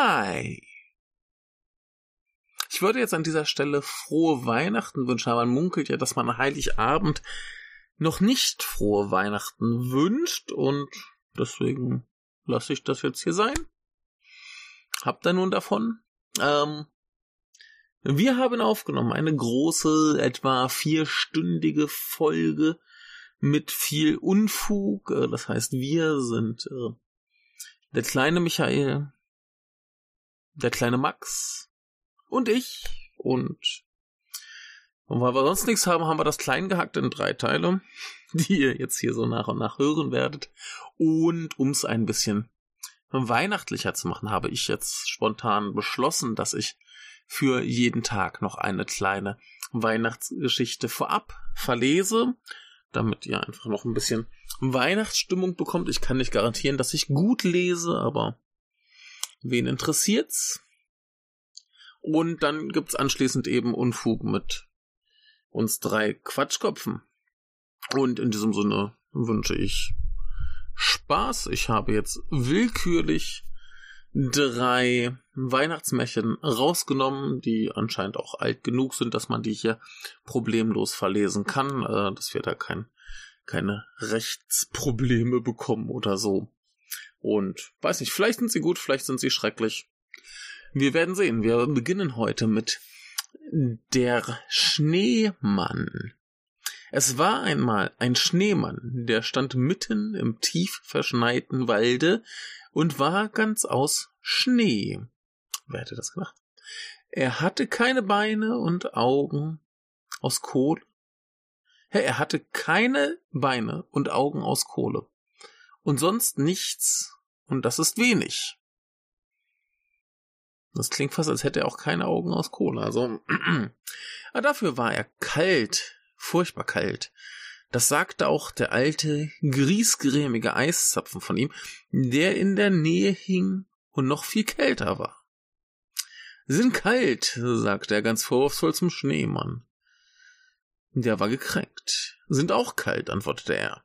Hi! Ich würde jetzt an dieser Stelle frohe Weihnachten wünschen, aber man munkelt ja, dass man Heiligabend noch nicht frohe Weihnachten wünscht und deswegen lasse ich das jetzt hier sein. Habt ihr nun davon? Ähm, wir haben aufgenommen eine große, etwa vierstündige Folge mit viel Unfug. Äh, das heißt, wir sind äh, der kleine Michael, der kleine Max und ich. Und, und weil wir sonst nichts haben, haben wir das klein gehackt in drei Teile, die ihr jetzt hier so nach und nach hören werdet. Und um es ein bisschen weihnachtlicher zu machen, habe ich jetzt spontan beschlossen, dass ich für jeden Tag noch eine kleine Weihnachtsgeschichte vorab verlese, damit ihr einfach noch ein bisschen Weihnachtsstimmung bekommt. Ich kann nicht garantieren, dass ich gut lese, aber wen interessiert's? Und dann gibt's anschließend eben Unfug mit uns drei Quatschkopfen. Und in diesem Sinne wünsche ich Spaß. Ich habe jetzt willkürlich drei Weihnachtsmärchen rausgenommen, die anscheinend auch alt genug sind, dass man die hier problemlos verlesen kann, äh, dass wir da kein, keine Rechtsprobleme bekommen oder so. Und weiß nicht, vielleicht sind sie gut, vielleicht sind sie schrecklich. Wir werden sehen. Wir beginnen heute mit der Schneemann. Es war einmal ein Schneemann, der stand mitten im tief verschneiten Walde und war ganz aus Schnee. Wer hätte das gedacht? Er hatte keine Beine und Augen aus Kohle. Er hatte keine Beine und Augen aus Kohle. Und sonst nichts, und das ist wenig. Das klingt fast, als hätte er auch keine Augen aus Kohle. Also, aber dafür war er kalt, furchtbar kalt. Das sagte auch der alte, griesgrämige Eiszapfen von ihm, der in der Nähe hing und noch viel kälter war. Sie sind kalt, sagte er ganz vorwurfsvoll zum Schneemann. Der war gekränkt. Sind auch kalt, antwortete er.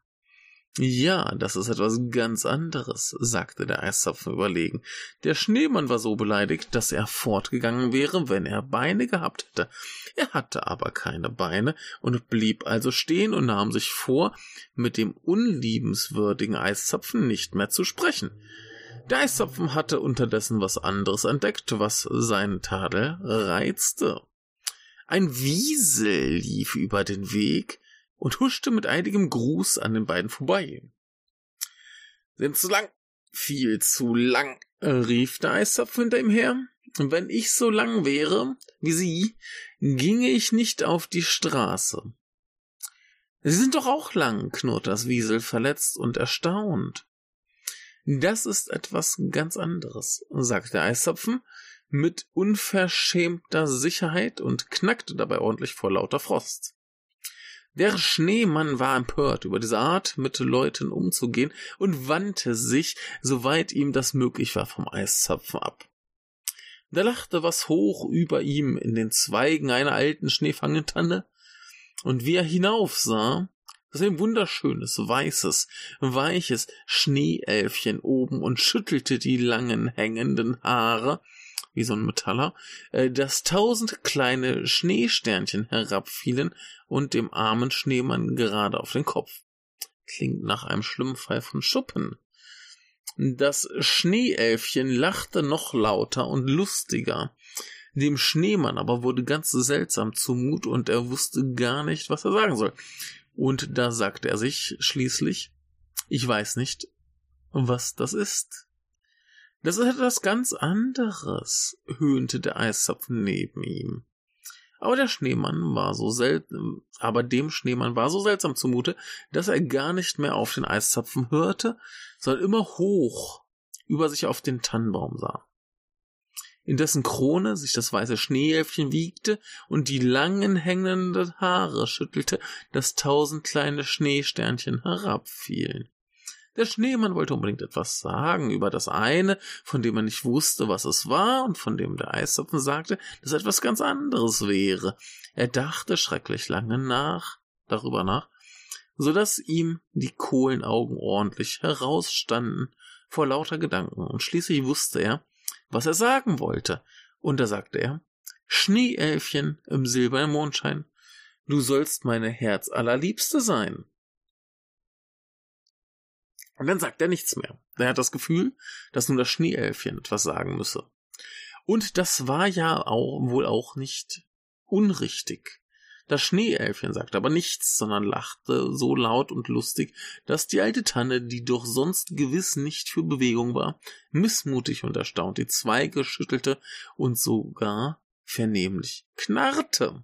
Ja, das ist etwas ganz anderes, sagte der Eiszapfen überlegen. Der Schneemann war so beleidigt, dass er fortgegangen wäre, wenn er Beine gehabt hätte. Er hatte aber keine Beine und blieb also stehen und nahm sich vor, mit dem unliebenswürdigen Eiszapfen nicht mehr zu sprechen. Der Eiszapfen hatte unterdessen was anderes entdeckt, was seinen Tadel reizte. Ein Wiesel lief über den Weg, und huschte mit einigem Gruß an den beiden vorbei. Sind zu lang, viel zu lang, rief der Eiszapfen hinter ihm her. Wenn ich so lang wäre wie Sie, ginge ich nicht auf die Straße. Sie sind doch auch lang, knurrt das Wiesel verletzt und erstaunt. Das ist etwas ganz anderes, sagte der Eiszapfen mit unverschämter Sicherheit und knackte dabei ordentlich vor lauter Frost. Der Schneemann war empört über diese Art, mit Leuten umzugehen und wandte sich, soweit ihm das möglich war, vom Eiszapfen ab. Da lachte was hoch über ihm in den Zweigen einer alten Schneefangentanne, und wie er hinaufsah, das ein wunderschönes, weißes, weiches Schneeelfchen oben und schüttelte die langen hängenden Haare, wie so ein Metaller, äh, dass tausend kleine Schneesternchen herabfielen und dem armen Schneemann gerade auf den Kopf. Klingt nach einem schlimmen Fall von Schuppen. Das Schneeelfchen lachte noch lauter und lustiger. Dem Schneemann aber wurde ganz seltsam zumut und er wusste gar nicht, was er sagen soll. Und da sagte er sich schließlich, ich weiß nicht, was das ist. Das ist etwas ganz anderes, höhnte der Eiszapfen neben ihm. Aber der Schneemann war so seltsam, aber dem Schneemann war so seltsam zumute, dass er gar nicht mehr auf den Eiszapfen hörte, sondern immer hoch über sich auf den Tannenbaum sah. In dessen Krone sich das weiße Schneeelfchen wiegte und die langen hängenden Haare schüttelte, dass tausend kleine Schneesternchen herabfielen. Der Schneemann wollte unbedingt etwas sagen über das eine, von dem er nicht wusste, was es war, und von dem der Eiszapfen sagte, dass etwas ganz anderes wäre. Er dachte schrecklich lange nach, darüber nach, so dass ihm die Kohlenaugen ordentlich herausstanden vor lauter Gedanken, und schließlich wusste er, was er sagen wollte. Und da sagte er, Schneeelfchen im silbernen Mondschein, du sollst meine Herz allerliebste sein. Und dann sagt er nichts mehr. Er hat das Gefühl, dass nun das Schneeelfchen etwas sagen müsse. Und das war ja auch, wohl auch nicht unrichtig. Das Schneeelfchen sagte aber nichts, sondern lachte so laut und lustig, dass die alte Tanne, die doch sonst gewiss nicht für Bewegung war, missmutig und erstaunt die Zweige schüttelte und sogar vernehmlich knarrte.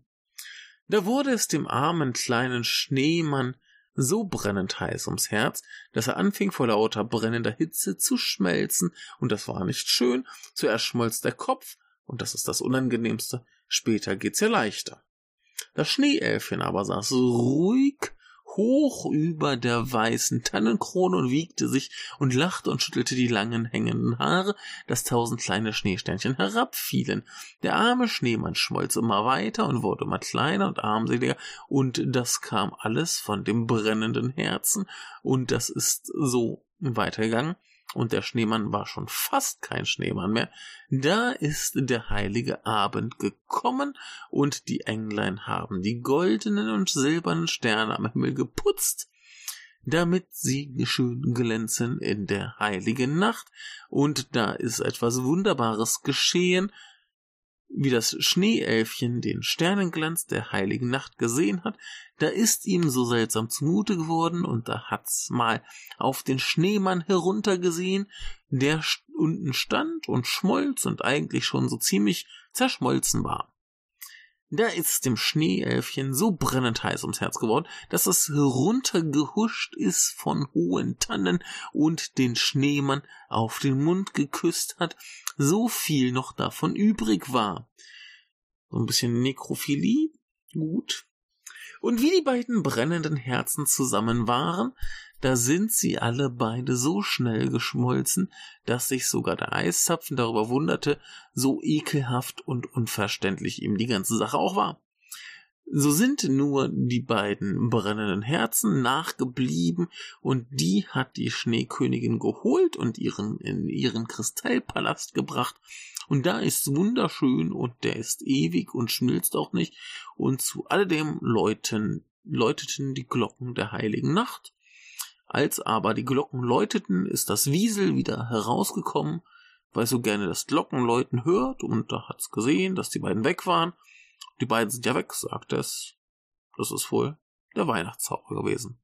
Da wurde es dem armen kleinen Schneemann so brennend heiß ums Herz, dass er anfing vor lauter brennender Hitze zu schmelzen, und das war nicht schön, zuerst schmolz der Kopf, und das ist das Unangenehmste, später geht's ja leichter. Das Schneeelfchen aber saß ruhig hoch über der weißen Tannenkrone und wiegte sich und lachte und schüttelte die langen hängenden Haare, dass tausend kleine Schneesternchen herabfielen. Der arme Schneemann schmolz immer weiter und wurde immer kleiner und armseliger, und das kam alles von dem brennenden Herzen, und das ist so weitergegangen, und der Schneemann war schon fast kein Schneemann mehr, da ist der heilige Abend gekommen, und die Englein haben die goldenen und silbernen Sterne am Himmel geputzt, damit sie schön glänzen in der heiligen Nacht, und da ist etwas Wunderbares geschehen, wie das Schneeelfchen den Sternenglanz der heiligen Nacht gesehen hat, da ist ihm so seltsam zumute geworden, und da hat's mal auf den Schneemann heruntergesehen, der unten stand und schmolz und eigentlich schon so ziemlich zerschmolzen war. Da ist dem Schneeelfchen so brennend heiß ums Herz geworden, dass es heruntergehuscht ist von hohen Tannen und den Schneemann auf den Mund geküsst hat, so viel noch davon übrig war. So ein bisschen Nekrophilie, gut. Und wie die beiden brennenden Herzen zusammen waren, da sind sie alle beide so schnell geschmolzen, dass sich sogar der Eiszapfen darüber wunderte, so ekelhaft und unverständlich ihm die ganze Sache auch war. So sind nur die beiden brennenden Herzen nachgeblieben, und die hat die Schneekönigin geholt und ihren in ihren Kristallpalast gebracht, und da ist's wunderschön und der ist ewig und schmilzt auch nicht, und zu alledem läuten, läuteten die Glocken der heiligen Nacht, als aber die Glocken läuteten, ist das Wiesel wieder herausgekommen, weil so gerne das Glockenläuten hört, und da hat's gesehen, dass die beiden weg waren. Die beiden sind ja weg, sagt es. Das ist wohl der Weihnachtszauber gewesen.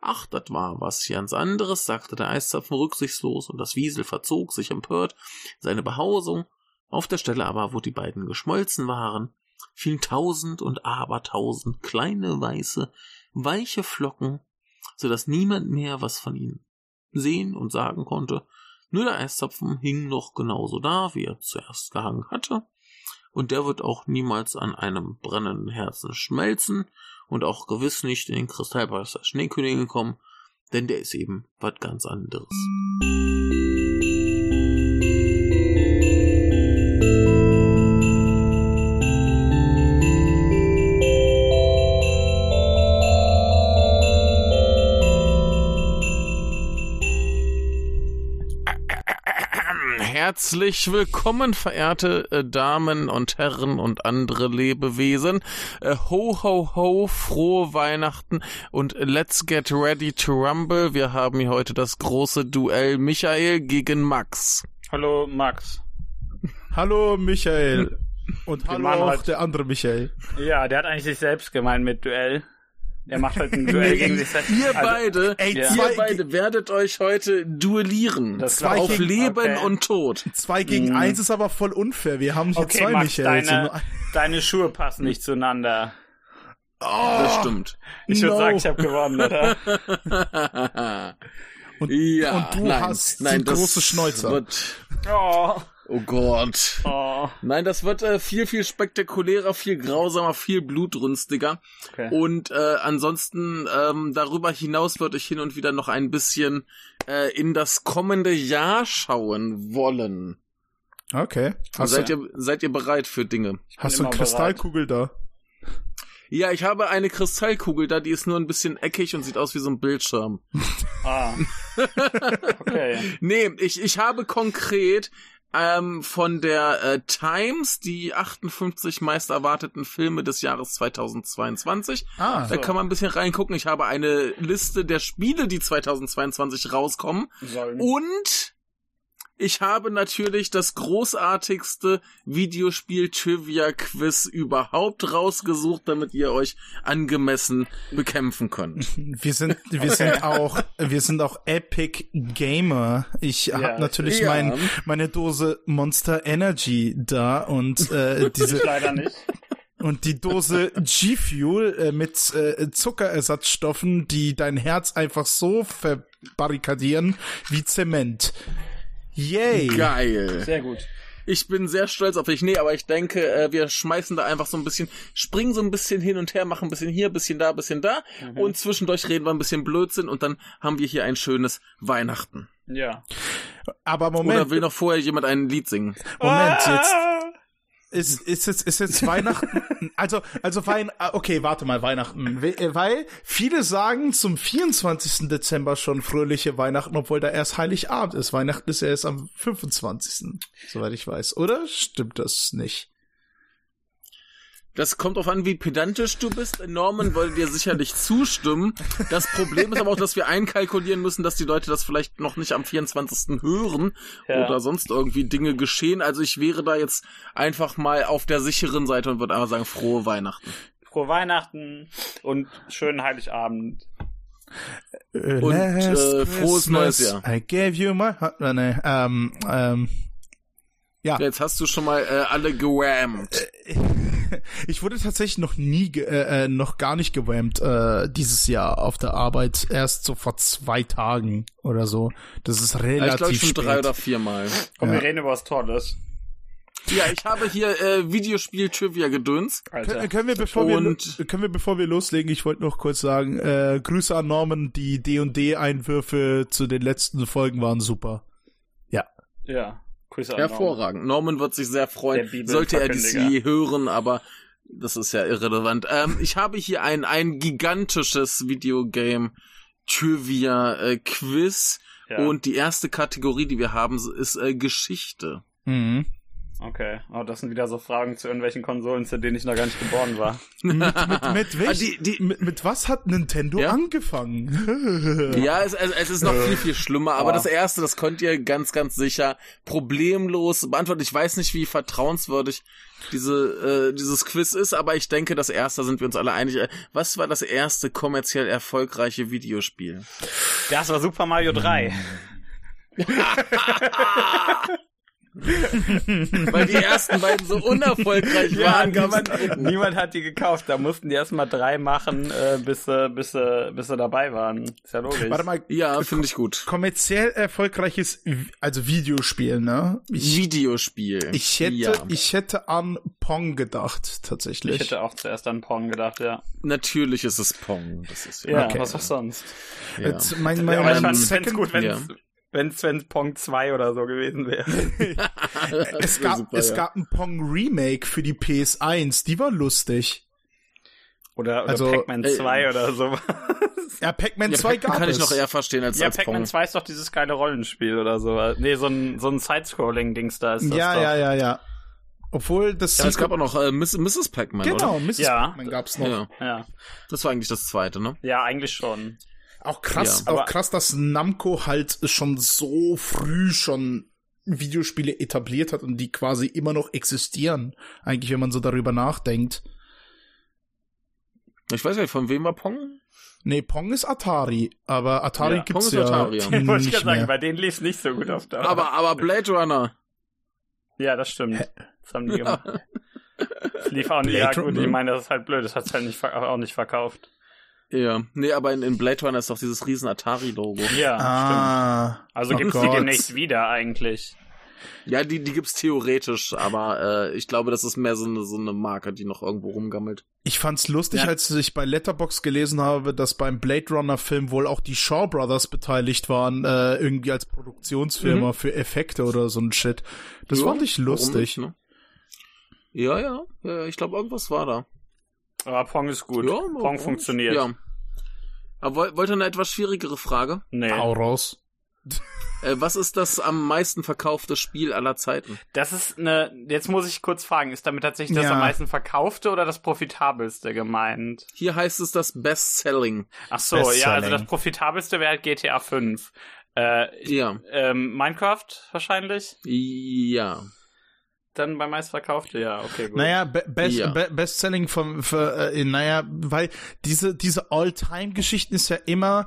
Ach, das war was ganz anderes, sagte der Eiszapfen rücksichtslos, und das Wiesel verzog sich empört seine Behausung. Auf der Stelle aber, wo die beiden geschmolzen waren, fielen tausend und abertausend kleine weiße, weiche Flocken so dass niemand mehr was von ihnen sehen und sagen konnte. Nur der Eiszapfen hing noch genauso da, wie er zuerst gehangen hatte, und der wird auch niemals an einem brennenden Herzen schmelzen und auch gewiss nicht in den Kristallpalast der Schneekönigin kommen, denn der ist eben was ganz anderes. Herzlich willkommen, verehrte äh, Damen und Herren und andere Lebewesen. Äh, ho, ho, ho, frohe Weihnachten und let's get ready to rumble. Wir haben hier heute das große Duell Michael gegen Max. Hallo, Max. Hallo, Michael. Und hallo auch der andere Michael. Ja, der hat eigentlich sich selbst gemeint mit Duell. Er macht halt ein Duell gegen sich selbst. Ihr also, beide, ey, ja. ihr beide werdet euch heute duellieren. Das zwei auf gegen, Leben okay. und Tod. Zwei gegen hm. eins ist aber voll unfair. Wir haben hier okay, zwei Max, Michaels. Deine, deine Schuhe passen nicht zueinander. Oh, das stimmt. Ich no. würde sagen, ich habe gewonnen, oder? und, ja, und du nein, hast nein, große Schnäuzer. Wird, oh. Oh Gott. Oh. Nein, das wird äh, viel, viel spektakulärer, viel grausamer, viel blutrünstiger. Okay. Und äh, ansonsten ähm, darüber hinaus würde ich hin und wieder noch ein bisschen äh, in das kommende Jahr schauen wollen. Okay. Hast seid, ihr, seid ihr bereit für Dinge? Hast du eine Kristallkugel bereit. da? Ja, ich habe eine Kristallkugel da, die ist nur ein bisschen eckig und sieht aus wie so ein Bildschirm. Ah. okay. nee, ich, ich habe konkret ähm, von der äh, Times die 58 meist erwarteten Filme des Jahres 2022. Ah, Da kann man ein bisschen reingucken. Ich habe eine Liste der Spiele, die 2022 rauskommen. Sollen. Und ich habe natürlich das großartigste Videospiel-Trivia-Quiz überhaupt rausgesucht, damit ihr euch angemessen bekämpfen könnt. wir sind, wir sind auch, wir sind auch Epic Gamer. Ich Ja. habe natürlich Ja. mein, meine Dose Monster Energy da und äh, diese Ich leider nicht. und die Dose G-Fuel äh, mit äh, Zuckerersatzstoffen, die dein Herz einfach so verbarrikadieren wie Zement. Yay! Geil. Sehr gut. Ich bin sehr stolz auf dich. Nee, aber ich denke, äh, wir schmeißen da einfach so ein bisschen, springen so ein bisschen hin und her, machen ein bisschen hier, ein bisschen da, ein bisschen da und zwischendurch reden wir ein bisschen Blödsinn und dann haben wir hier ein schönes Weihnachten. Ja. Aber Oder Moment, will noch vorher jemand ein Lied singen? Moment, jetzt Ah! Ist, ist jetzt, ist jetzt Weihnachten. Also, also Wein, ah, okay, warte mal, Weihnachten. We- äh, Weil viele sagen zum 24. Dezember schon fröhliche Weihnachten, obwohl da erst Heiligabend ist. Weihnachten ist ja erst am 25. Soweit ich weiß. Oder stimmt das nicht? Das kommt auf an, wie pedantisch du bist. Norman wollte dir sicherlich zustimmen. Das Problem ist aber auch, dass wir einkalkulieren müssen, dass die Leute das vielleicht noch nicht am 24. hören Ja. oder sonst irgendwie Dinge geschehen. Also ich wäre da jetzt einfach mal auf der sicheren Seite und würde einfach sagen, frohe Weihnachten. Frohe Weihnachten und schönen Heiligabend. Und, äh, frohes neues Jahr. I gave you my heart. Äh, nee, ähm, ähm, ja. Jetzt hast du schon mal äh, alle gewammt. Ich wurde tatsächlich noch nie, äh, äh, noch gar nicht gewammt äh, dieses Jahr auf der Arbeit. Erst so vor zwei Tagen oder so. Das ist Ja, relativ ich glaube schon spät. drei oder viermal. Komm, Ja. wir reden über was Tolles. Ja, ich habe hier äh, Videospiel-Trivia-Gedöns. Alter. Können, können wir bevor wir Und- lo- können wir bevor wir loslegen, ich wollte noch kurz sagen, äh, Grüße an Norman, die D&D Einwürfe zu den letzten Folgen waren super. Ja. Ja. Grüße an Hervorragend. Norman wird sich sehr freuen, sollte er dies je hören, aber das ist ja irrelevant. Ähm, ich habe hier ein, ein gigantisches Videogame Trivia äh, Quiz Ja. und die erste Kategorie, die wir haben, ist äh, Geschichte. Mhm. Okay. Oh, das sind wieder so Fragen zu irgendwelchen Konsolen, zu denen ich noch gar nicht geboren war. Mit, mit, mit, welch, Ah, die- die- mit, mit was hat Nintendo Ja? angefangen? Ja, es, es, es ist noch viel, viel schlimmer, aber Boah. das erste, das könnt ihr ganz, ganz sicher problemlos beantworten. Ich weiß nicht, wie vertrauenswürdig diese, äh, dieses Quiz ist, aber ich denke, das erste sind wir uns alle einig. Äh, Was war das erste kommerziell erfolgreiche Videospiel? Das war Super Mario 3. Weil die ersten beiden so unerfolgreich waren. niemand, niemand hat die gekauft. Da mussten die erstmal drei machen, äh, bis, sie, bis, sie, bis sie dabei waren. Ist ja logisch. Warte mal, Ja, finde ich gut. kommerziell erfolgreiches, also Videospiel, ne? Ich, Videospiel. ich hätte, ja. ich hätte an Pong gedacht, tatsächlich. Ich hätte auch zuerst an Pong gedacht, ja. Natürlich ist es Pong. Das ist Ja, Okay. was auch sonst. ja. Jetzt, mein, mein, Ja, ich mein fand's fänd's Second- gut, wenn Ja. Wenn's, wenn's Pong 2 oder so gewesen wäre. es gab, super, es ja. gab ein Pong Remake für die PS1, die war lustig. Oder, oder Also, Pac-Man äh, 2 oder so. Ja, Pac-Man Ja, 2 Pac-Man gab kann es. ich noch eher verstehen als, ja, als Pac-Man Pong. 2 ist doch dieses geile Rollenspiel oder so. Nee, so ein, so ein Side-Scrolling-Dings da ist das ja, doch. ja, ja, ja. Obwohl das Ja, es gab auch noch äh, Miss, Mrs. Pac-Man, genau, oder? Mrs. Ja. Pac-Man gab's noch. Ja, Ja, das war eigentlich das zweite, ne? ja eigentlich schon. Auch krass, Ja. auch krass, dass Namco halt schon so früh schon Videospiele etabliert hat und die quasi immer noch existieren. Eigentlich, wenn man so darüber nachdenkt. Ich weiß nicht, von wem war Pong? Nee, Pong ist Atari, aber Atari Ja, gibt's Pong ist ja Atari, ja. Wollte ich nicht gerade sagen, mehr. bei denen lief nicht so gut auf Dauer. Aber, aber Blade Runner. ja, das stimmt. Das haben die gemacht. Das lief auch nicht. Ja, gut, ich meine, das ist halt blöd. Das hat's halt nicht, auch nicht verkauft. Ja. Nee, aber in, in Blade Runner ist doch dieses riesen Atari-Logo. Ja, stimmt. Ah, Also oh gibt's die Gott. demnächst wieder eigentlich. Ja, die, die gibt's theoretisch, aber äh, ich glaube, das ist mehr so eine, so eine Marke, die noch irgendwo rumgammelt. Ich fand's lustig, Ja. als ich bei Letterbox gelesen habe, dass beim Blade Runner Film wohl auch die Shaw Brothers beteiligt waren, äh, irgendwie als Produktionsfirma für Effekte oder so ein Shit. Das Ja, fand ich lustig. nicht, ne? Ja, ja, ja, ich glaube, irgendwas war da. Aber Pong ist gut. Ja, Pong funktioniert. Ja. Aber woll- wollt ihr eine etwas schwierigere Frage? Nee. Hau raus. Äh, was ist das am meisten verkaufte Spiel aller Zeiten? Das ist eine, jetzt muss ich kurz fragen, ist damit tatsächlich das Ja. am meisten verkaufte oder das profitabelste gemeint? Hier heißt es das Best-Selling. Ach so, ja, also das profitabelste wäre halt GTA 5. Äh, Ja. ähm, Minecraft wahrscheinlich? Ja. Dann beim meistverkaufte, ja, okay, gut. Naja, be best, Ja. be Bestselling vom, für, äh, naja, weil diese, diese All-Time-Geschichten ist ja immer,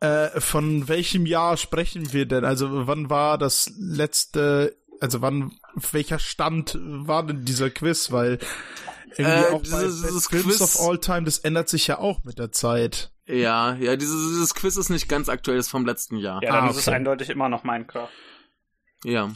äh, von welchem Jahr sprechen wir denn? Also wann war das letzte, also wann, welcher Stand war denn dieser Quiz? Weil irgendwie Äh, auch bei dieses- Films Quiz- of All Time, das ändert sich ja auch mit der Zeit. Ja, ja, dieses, dieses Quiz ist nicht ganz aktuell, ist vom letzten Jahr. ja, dann Ah, ist es okay. eindeutig immer noch Minecraft. Ja.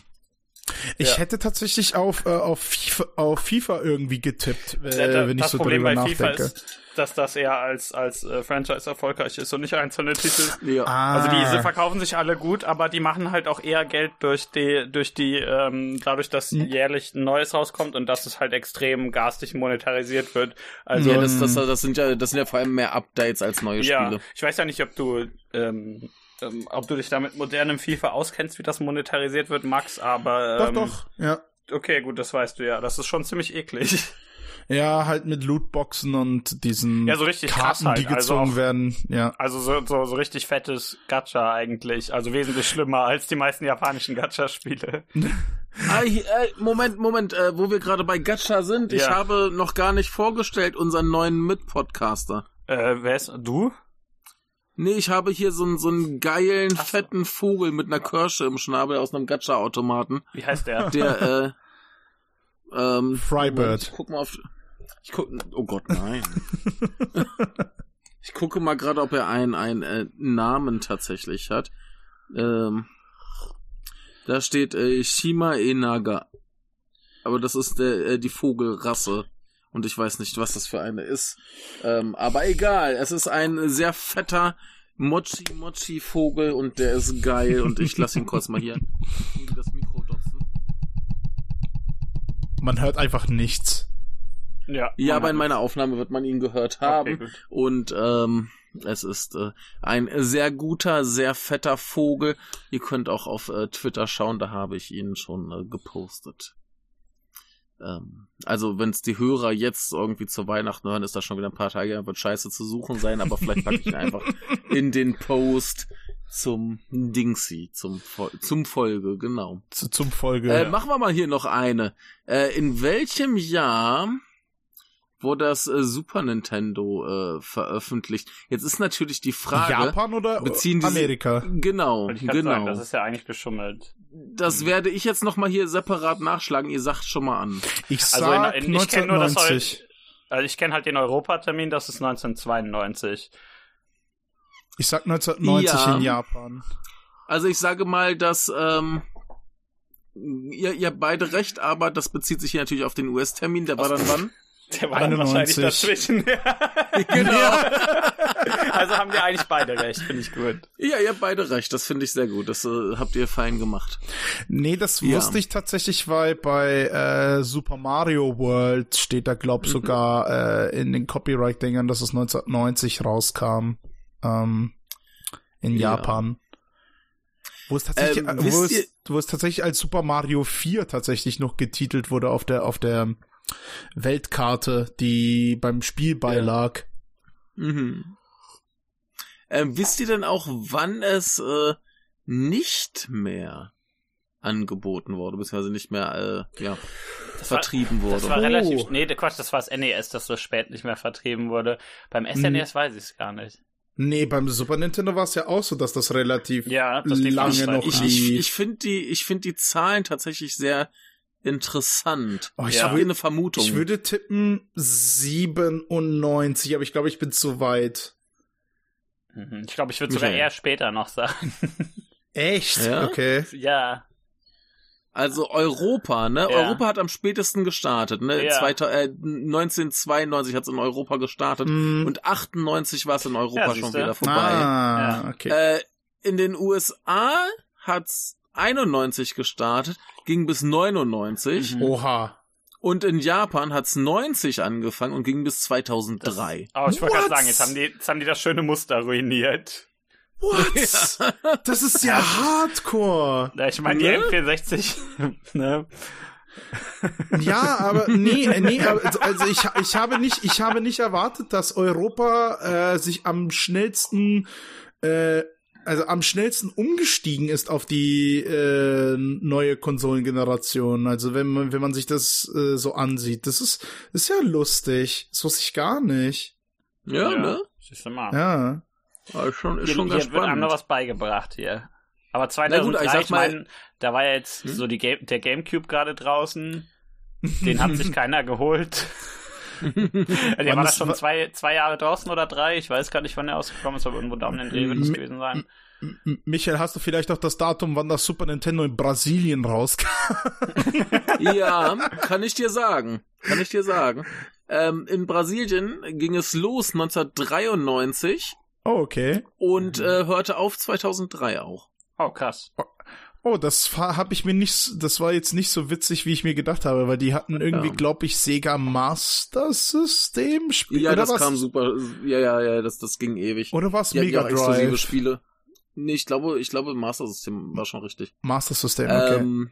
Ich Ja. hätte tatsächlich auf, äh, auf, FIFA, auf FIFA irgendwie getippt, äh, Da- wenn ich das so Problem drüber bei FIFA nachdenke. ist, dass das eher als, als äh, Franchise erfolgreich ist und nicht einzelne Titel. Ja. ah, Also diese verkaufen sich alle gut, aber die machen halt auch eher Geld durch die, durch die, ähm, dadurch, dass Hm. jährlich ein neues rauskommt und dass es halt extrem garstig monetarisiert wird. Also ja, das, das, das sind ja, das sind ja vor allem mehr Updates als neue ja, Spiele. ich weiß ja nicht, ob du, ähm, ähm, ob du dich da mit modernem FIFA auskennst, wie das monetarisiert wird, Max, aber doch, ähm, doch, ja. Okay, gut, das weißt du ja. Das ist schon ziemlich eklig. Ja, halt mit Lootboxen und diesen Ja, so richtig krass Karten, die halt, also gezogen auch- werden. Ja. Also so, so, so richtig fettes Gacha eigentlich. Also wesentlich schlimmer als die meisten japanischen Gacha-Spiele. Ah, hier, äh, Moment, Moment, äh, wo wir gerade bei Gacha sind, ich Ja. habe noch gar nicht vorgestellt unseren neuen Mitpodcaster. Äh, wer ist du? Nee, ich habe hier so einen, so einen geilen, Ach so. fetten Vogel mit einer Kirsche im Schnabel aus einem Gacha-Automaten. Wie heißt der? Der, äh, ähm, Frybird. Ich guck mal auf, ich guck, oh Gott, nein. ich gucke mal gerade, ob er einen, einen äh, Namen tatsächlich hat. Ähm, da steht äh, Shima Enaga. Aber das ist der, äh, die Vogelrasse. Und ich weiß nicht, was das für eine ist. Ähm, aber egal, es ist ein sehr fetter Mochi-Mochi-Vogel und der ist geil. Und ich lasse ihn kurz mal hier irgendwie das Mikro dotzen. Man hört einfach nichts. Ja, Ja, aber in meiner Aufnahme wird man ihn gehört haben. Okay. Und ähm, es ist äh, ein sehr guter, sehr fetter Vogel. Ihr könnt auch auf äh, Twitter schauen, da habe ich ihn schon äh, gepostet. Ähm, also wenn es die Hörer jetzt irgendwie zu Weihnachten hören, ist das schon wieder ein paar Tage, wird scheiße zu suchen sein, aber vielleicht packe ich ihn einfach in den Post zum Dingsy, zum, zum Folge, genau. Zu, zum Folge. Äh, machen wir mal hier noch eine. Äh, in welchem Jahr wurde das äh, Super Nintendo äh, veröffentlicht? Jetzt ist natürlich die Frage. Japan oder beziehen diese- Amerika? Genau, genau. sagen, das ist ja eigentlich geschummelt. das werde ich jetzt noch mal hier separat nachschlagen. Ihr sagt schon mal an. Ich Also sag in, in, ich kenne nur das 1990. Also ich kenne halt den Europatermin, das ist 1992. Ich sag 1990 Ja. in Japan. Also ich sage mal, dass ähm, ihr, ihr habt beide recht, aber das bezieht sich hier natürlich auf den US-Termin. Der war dann wann? Der war dann wahrscheinlich 91. dazwischen. genau. also haben wir eigentlich beide recht, finde ich gut. Ja, ihr habt beide recht. Das finde ich sehr gut. Das äh, habt ihr fein gemacht. Nee, das Ja. wusste ich tatsächlich, weil bei äh, Super Mario World steht da, glaub Mhm. sogar äh, in den Copyright-Dingern, dass es 1990 rauskam. Ähm, in Ja. Japan. Wo es tatsächlich, Ähm, äh, wo, es, wo es tatsächlich als Super Mario 4 tatsächlich noch getitelt wurde auf der, auf der Weltkarte, die beim Spiel beilag. Mhm. Ähm, wisst ihr denn auch, wann es äh, nicht mehr angeboten wurde, beziehungsweise nicht mehr äh, ja, Das war- vertrieben wurde? Das war Oh. relativ. Nee, Quatsch, das war das NES, das so spät nicht mehr vertrieben wurde. Beim SNES weiß ich es gar nicht. Nee, beim Super Nintendo war es ja auch so, dass das relativ Ja, das lief lange noch ich, weit. ich, lief. ich finde die, ich finde die Zahlen tatsächlich sehr interessant. Oh, ich ich habe eine Vermutung. Ich würde tippen 97, aber ich glaube, ich bin zu weit. Mhm. Ich glaube, ich würde sogar eher später noch sagen. Echt? Ja? Okay. ja. also Europa, ne? Ja. Europa hat am spätesten gestartet, ne? Ja. 2000, äh, 1992 hat es in Europa gestartet Mm. und 98 war es in Europa Ja, schon wieder vorbei. Ah, Ja. okay. Äh, in den USA hat's 91 gestartet, ging bis 99 Mhm. Oha. und in Japan hat's 90 angefangen und ging bis 2003. Aber ich wollte gerade sagen, jetzt haben, die, jetzt haben die das schöne Muster ruiniert. What? Das ist ja hardcore. Ich meine, die Ne? M64, ne? Ja, aber nee, äh, nee, also- also ich, ich habe nicht, ich habe nicht erwartet, dass Europa äh, sich am schnellsten, äh, also am schnellsten umgestiegen ist auf die äh, neue Konsolengeneration. Also wenn man, wenn man sich das äh, so ansieht, das ist, ist ja lustig. Das wusste ich gar nicht. Ja, ne? Siehst du mal. Ja. Ja, ist schon, ist Hier, schon hier ganz wird einem noch spannend. was beigebracht hier. Aber Na 2003, gut, ich ich, mal- mein, da war ja jetzt Hm? so die Game, der Gamecube gerade draußen. Den hat sich keiner geholt. Der Wann war da ist- schon zwei, zwei Jahre draußen oder drei. Ich weiß gar nicht, wann er ausgekommen ist, aber irgendwo da um den Dreh wird es gewesen sein. Michael, hast du vielleicht auch das Datum, wann das Super Nintendo in Brasilien rauskam? Ja, kann ich dir sagen. Kann ich dir sagen. Ähm, in Brasilien ging es los 1993 Oh, okay. und äh, hörte auf 2003 auch. Oh, krass. Oh, das habe ich mir nicht, das war jetzt nicht so witzig, wie ich mir gedacht habe, weil die hatten irgendwie, Ja. glaube ich, Sega Master System Spiel Ja, das was? kam super. Ja, ja, ja, das, das ging ewig. Oder was ja Mega auch exklusive Drive? Spiele. Nee, ich glaube, ich glaube, Master System war schon richtig. Master System, okay. Ähm,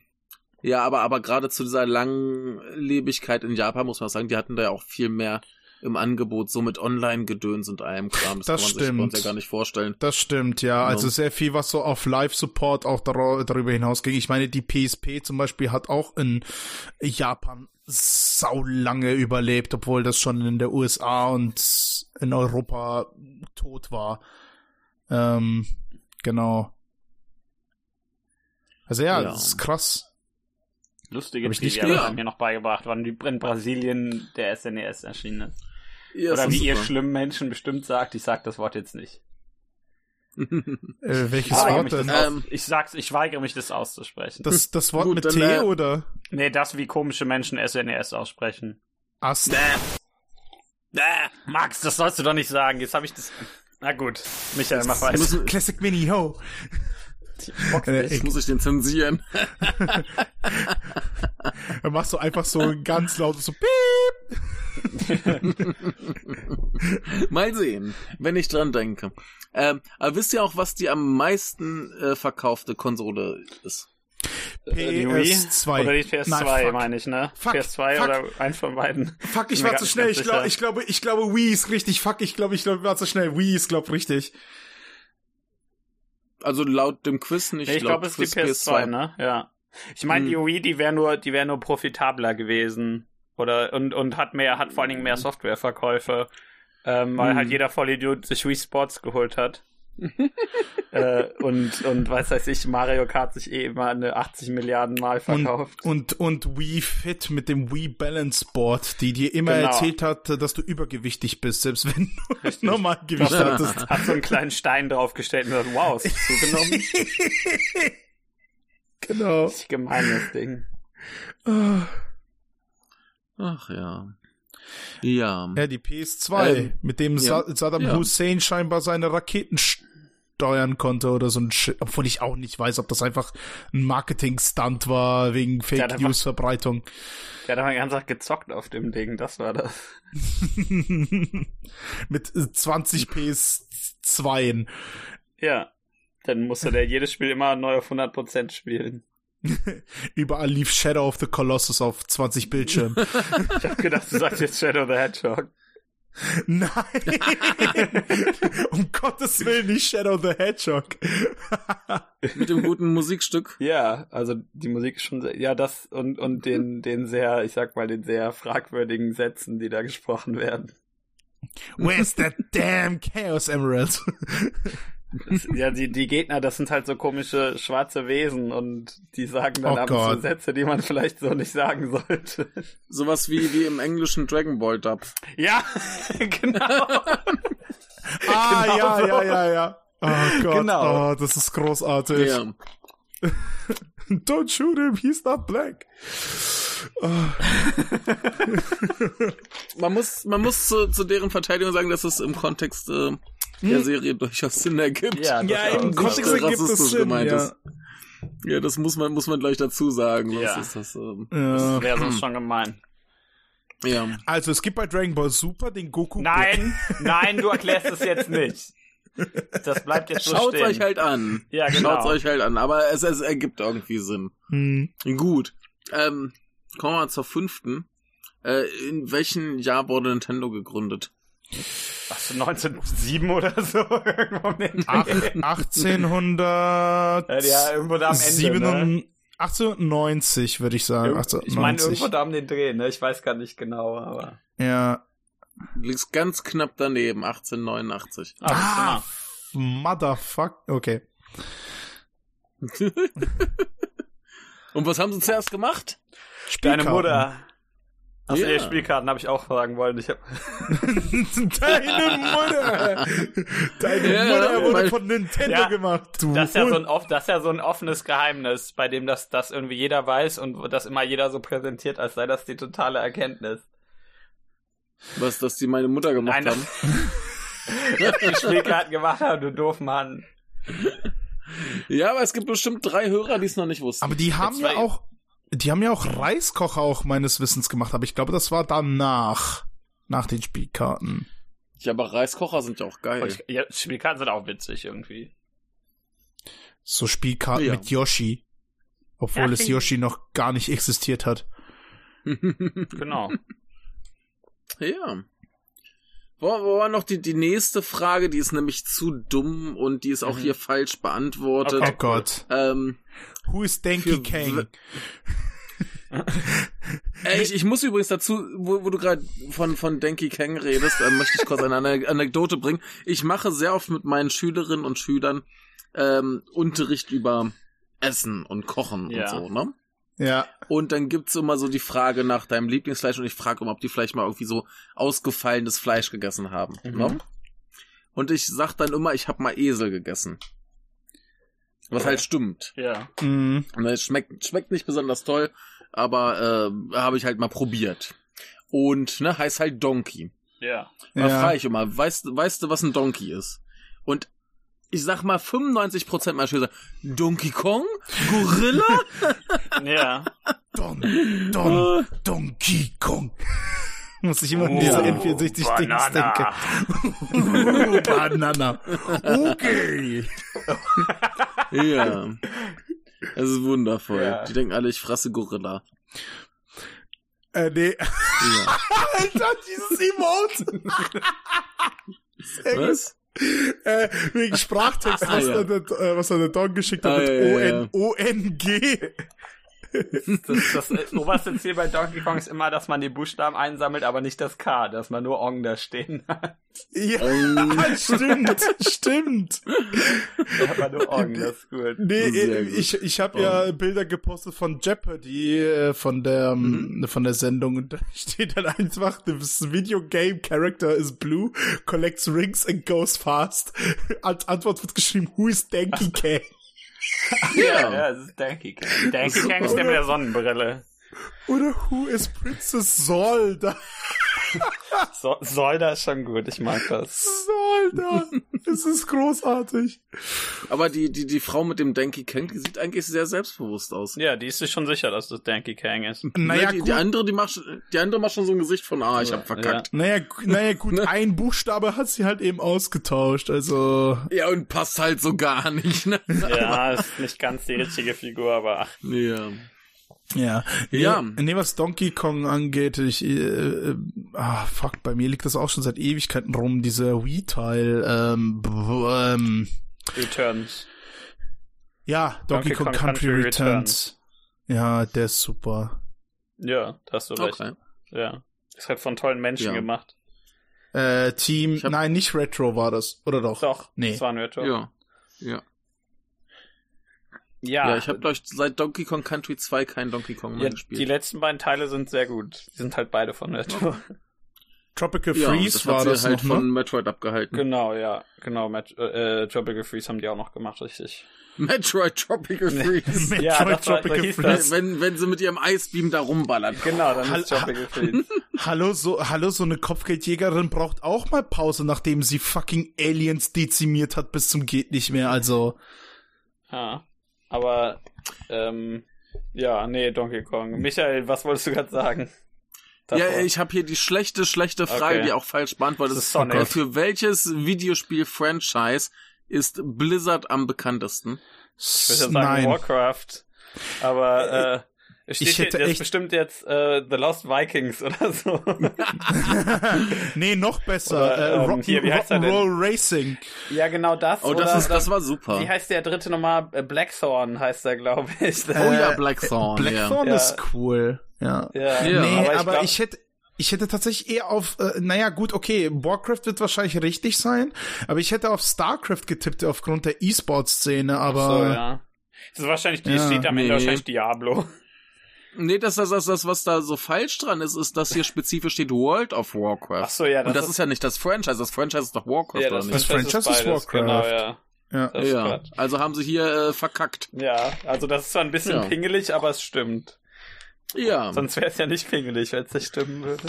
ja, aber, aber gerade zu dieser Langlebigkeit in Japan muss man sagen, die hatten da ja auch viel mehr im Angebot, so mit Online-Gedöns und allem Kram. Das kann man sich bei uns stimmt. ja gar nicht vorstellen. das stimmt, ja. Genau. Also sehr viel, was so auf Live-Support auch dar darüber hinausging. Ich meine, die PSP zum Beispiel hat auch in Japan sau lange überlebt, obwohl das schon in der USA und in Europa tot war. Ähm, genau. Also ja, Ja. das ist krass. Lustige Hab Trivia haben mir noch beigebracht, wann die in Brasilien der SNES erschienen ist. Ja, Oder ist wie ihr super. schlimmen Menschen bestimmt sagt, ich sag das Wort jetzt nicht. Äh, welches Ich weigere Wort mich das denn? Ähm. ich sag's, ich weigere mich das auszusprechen. Das, das Wort Gut, mit dann, T äh, oder? nee, das wie komische Menschen SNES aussprechen. Ast. Bäh. Max, das sollst du doch nicht sagen. Jetzt habe ich das. Na gut, Michael, mach weiter. Classic Mini, ho. Äh, jetzt muss ich den zensieren. Dann machst du einfach so ein ganz lautes so Piep. Mal sehen, wenn ich dran denke. Ähm, aber wisst ihr auch, was die am meisten äh, verkaufte Konsole ist? Äh, die Wii PS2. Oder die PS2, Nein, fuck. meine ich, ne? Fuck, PS2 fuck. oder eins von beiden. Fuck, ich war zu schnell. Ich, glaub, ich glaube, ich glaube, Wii ist richtig. Fuck, ich glaube, ich glaub, war zu schnell. Wii ist, glaub, richtig. Also laut dem Quiz nicht. Nee, ich glaube, es ist die Quiz PS2, ne? Ja. Ich meine, Hm. die Wii, die wäre nur, die wäre nur profitabler gewesen. Oder, und, und hat mehr, hat vor allen Dingen mehr Softwareverkäufe. Ähm, weil Hm. halt jeder Vollidiot sich Wii Sports geholt hat. äh, und, und was weiß ich, Mario Kart sich eh immer eine 80 Milliarden Mal Und, verkauft. und, und Wii Fit mit dem Wii Balance Board, die dir immer Genau. erzählt hat, dass du übergewichtig bist, selbst wenn du Richtig. normal Gewicht hattest. Hat so einen kleinen Stein draufgestellt und gesagt, wow, ist das zugenommen? Genau. Richtig gemeines Ding. Ah. Ach ja. Ja. Ja, die PS2, Ähm, mit dem ja. Sa Saddam Ja. Hussein scheinbar seine Raketen steuern konnte oder so ein Shit. Obwohl ich auch nicht weiß, ob das einfach ein Marketing-Stunt war wegen hat Fake News-Verbreitung. Der hat aber ganz Tag gezockt auf dem Ding, das war das. mit äh, 20 PS2. Ja. Dann musste der jedes Spiel immer neu auf 100% spielen. Überall lief Shadow of the Colossus auf 20 Bildschirmen. Ich hab gedacht, du sagst jetzt Shadow the Hedgehog. Nein! um Gottes Willen nicht Shadow the Hedgehog. Mit dem guten Musikstück. Ja, also die Musik ist schon sehr, ja, das und, und den, den sehr, ich sag mal, den sehr fragwürdigen Sätzen, die da gesprochen werden. Where's that damn Chaos Emerald? Das, ja, die, die Gegner, das sind halt so komische schwarze Wesen und die sagen dann Oh ab und zu. Sätze, die man vielleicht so nicht sagen sollte. Sowas wie, wie im englischen Dragon Ball Dub. Ja, genau. ah, Genau ja, so. ja, ja, ja. Oh Gott, Genau. oh, das ist großartig. Ja. Don't shoot him, he's not black. Man muss, man muss zu, zu deren Verteidigung sagen, dass es im Kontext äh, der Serie durchaus Sinn ergibt. Ja, Ja, das im. Kontext ergibt es Sinn, gemeint ja. ist. Ja, das muss man, muss man gleich dazu sagen. Ja. ist das, ähm, Ja. Das wäre sonst schon gemein. ja. Also es gibt bei Dragon Ball Super den Goku. Nein, nein, du erklärst es jetzt nicht. Das bleibt jetzt so Schaut stehen. euch halt an. Ja, genau. Schaut euch halt an. Aber es, es ergibt irgendwie Sinn. Hm. Gut. Ähm, kommen wir mal zur fünften. Äh, in welchem Jahr wurde Nintendo gegründet? Was, 1907 oder so? Irgendwo um den Ach, Dreh. 1800. Ja, irgendwo da am Ende, ne? 1890 würde ich sagen. Ich meine, 1890. irgendwo da um den Dreh, ne? Ich weiß gar nicht genau, aber. ja. Du liegst ganz knapp daneben, 1889. Ah, Ah, motherfuck. Okay. Und was haben sie zuerst gemacht? Deine Spielkarten. Mutter. Achso, Ja. Spielkarten habe ich auch fragen wollen. Ich hab, Deine Mutter. Deine Ja, Mutter wurde weil- von Nintendo Ja, gemacht. Du das, ist ja so ein, das ist ja so ein offenes Geheimnis, bei dem das, das irgendwie jeder weiß und das immer jeder so präsentiert, als sei das die totale Erkenntnis. Was, dass die meine Mutter gemacht Nein, haben? die Spielkarten gemacht haben, du doof Mann. Ja, aber es gibt bestimmt drei Hörer, die es noch nicht wussten. Aber die haben Jetzt ja auch, die haben ja auch Reiskocher auch meines Wissens gemacht, aber ich glaube, das war danach. Nach den Spielkarten. ja, aber Reiskocher sind ja auch geil. Ich, ja, Spielkarten sind auch witzig irgendwie. So Spielkarten Ja. mit Yoshi. Obwohl Ja, es Yoshi noch gar nicht existiert hat. Genau. ja. Wo, wo war noch die, die nächste Frage? Die ist nämlich zu dumm und die ist auch Mhm. hier falsch beantwortet. Oh Gott. Ähm, Who is Für Kang? Ey, ich, ich muss übrigens dazu, wo, wo du gerade von, von Denki Kang redest, äh, möchte ich kurz eine Ane- Anekdote bringen. Ich mache sehr oft mit meinen Schülerinnen und Schülern ähm, Unterricht über Essen und Kochen Ja. und so, ne? Ja. Und dann gibt's immer so die Frage nach deinem Lieblingsfleisch und ich frage immer, ob die vielleicht mal irgendwie so ausgefallenes Fleisch gegessen haben. Mhm. Ne? Und ich sag dann immer, ich habe mal Esel gegessen. Was halt stimmt. Ja. Mhm. Und es schmeckt, schmeckt nicht besonders toll, aber äh, habe ich halt mal probiert. Und ne, heißt halt Donkey. Ja. Da Ja. frage ich immer, weißt, weißt du, was ein Donkey ist? Und ich sag mal, 95% meiner Schüler sagen, Donkey Kong? Gorilla? Ja. Don, Don, Donkey Kong. Muss ich immer an diese Oh, N64-Dings Banana. denken. Banana. Okay. ja. Es ist wundervoll. Ja. Die denken alle, ich fresse Gorilla. Äh, nee. Ja. Alter, dieses Emote. Was? Äh, wegen Sprachtext, Ah, was, ja. der, der, was er der Don geschickt hat Ah, mit ja, ja, ja. O-N-O-N-G. Das, das äh, oberste Ziel bei Donkey Kong ist immer, dass man die Buchstaben einsammelt, aber nicht das K, dass man nur Ong da stehen hat. Ja, Ähm, stimmt, stimmt. Da hat man nur Ong, das ist gut. Nee, äh, gut. ich, ich habe ja Bilder gepostet von Jeopardy, äh, von der, ähm, von der Sendung und da steht dann einfach, this video game character is blue, collects rings and goes fast. Als Antwort wird geschrieben, who is Donkey Kang? Ja, ja, das ist Donkey Kong. Donkey Kong ist der mit der Sonnenbrille. Oder who is Princess Zolda? So, Solda ist schon gut, ich mag das. Zolda. Es ist großartig. aber die, die, die Frau mit dem Donkey Kang, die sieht eigentlich sehr selbstbewusst aus. Ja, die ist sich schon sicher, dass das Donkey Kong ist. Naja, die, gut. die andere, die macht, die andere macht schon so ein Gesicht von, ah, ich hab verkackt. Naja, gu- naja, gut, Ne? ein Buchstabe hat sie halt eben ausgetauscht, also. Ja, und passt halt so gar nicht, ne? Ja, ist nicht ganz die richtige Figur, aber Ja. Ja. Ja. Nee, was Donkey Kong angeht, ich, äh, äh, ah, fuck, bei mir liegt das auch schon seit Ewigkeiten rum, dieser Wii-Teil, ähm, ähm, Returns. ja, Donkey, Kong, Country, Returns. Ja, der ist super. Ja, da hast du recht. Okay. Ja. Ist halt von tollen Menschen Ja. gemacht. Äh, Team, nein, nicht Retro war das, oder doch? Doch, Nee. das war ein Retro. Ja. Ja. Ja, Ja, ich habe, glaube ich, seit Donkey Kong Country 2 kein Donkey Kong mehr ja, gespielt. die letzten beiden Teile sind sehr gut. Die sind halt beide von Retro. Tropical ja, Freeze das war hat sie das halt noch, von ne? Metroid abgehalten. genau, ja. Genau, Met äh, Tropical Freeze haben die auch noch gemacht, richtig. Metroid Tropical Freeze. Metroid Ja, das war- Tropical Freeze. wenn, wenn sie mit ihrem Eisbeam da rumballern. Genau, dann Hall- ist Tropical Freeze. Hallo, so, hallo, so eine Kopfgeldjägerin braucht auch mal Pause, nachdem sie fucking Aliens dezimiert hat bis zum geht nicht mehr, also. Ja. Aber, ähm, ja, nee, Donkey Kong. Michael, was wolltest du gerade sagen? Ja, ich habe hier die schlechte, schlechte Frage, Okay. die auch falsch beantwortet Das ist. ist Sonic. Für welches Videospiel-Franchise ist Blizzard am bekanntesten? Ich würde ja sagen Nein. Warcraft. Aber äh, steht Ich hätte hier, echt- bestimmt jetzt äh, The Lost Vikings oder so. nee, noch besser. Oder, äh, ähm, Rock, hier, wie heißt er denn? Racing. ja, genau das. Oh, oder das, ist, das war super. Wie heißt der dritte nochmal? Äh, Blackthorn heißt er, glaube ich. Oh ja, Äh, Blackthorn, ja. Blackthorn Ja. ist cool. Ja. ja. Ja. nee, aber, glaub- ich hätte ich hätte tatsächlich eher auf, äh, naja, gut, okay, Warcraft wird wahrscheinlich richtig sein, aber ich hätte auf StarCraft getippt aufgrund der E-Sport-Szene, aber so, ja. Das ist wahrscheinlich, die Ja, steht am nee. Ende wahrscheinlich Diablo. Nee, das, das, das, das, was da so falsch dran ist, ist, dass hier spezifisch steht World of Warcraft. Ach so, ja, das Und das ist- ist, ja nicht das Franchise, das Franchise ist doch Warcraft, Ja, oder das, nicht? Das Franchise ist beides, Warcraft. Genau, ja. ja. Das ist ja, also haben sie hier äh, verkackt. Ja, also das ist zwar ein bisschen Ja. pingelig, aber es stimmt. Ja, Sonst wäre es ja nicht pingelig, wenn es nicht stimmen würde.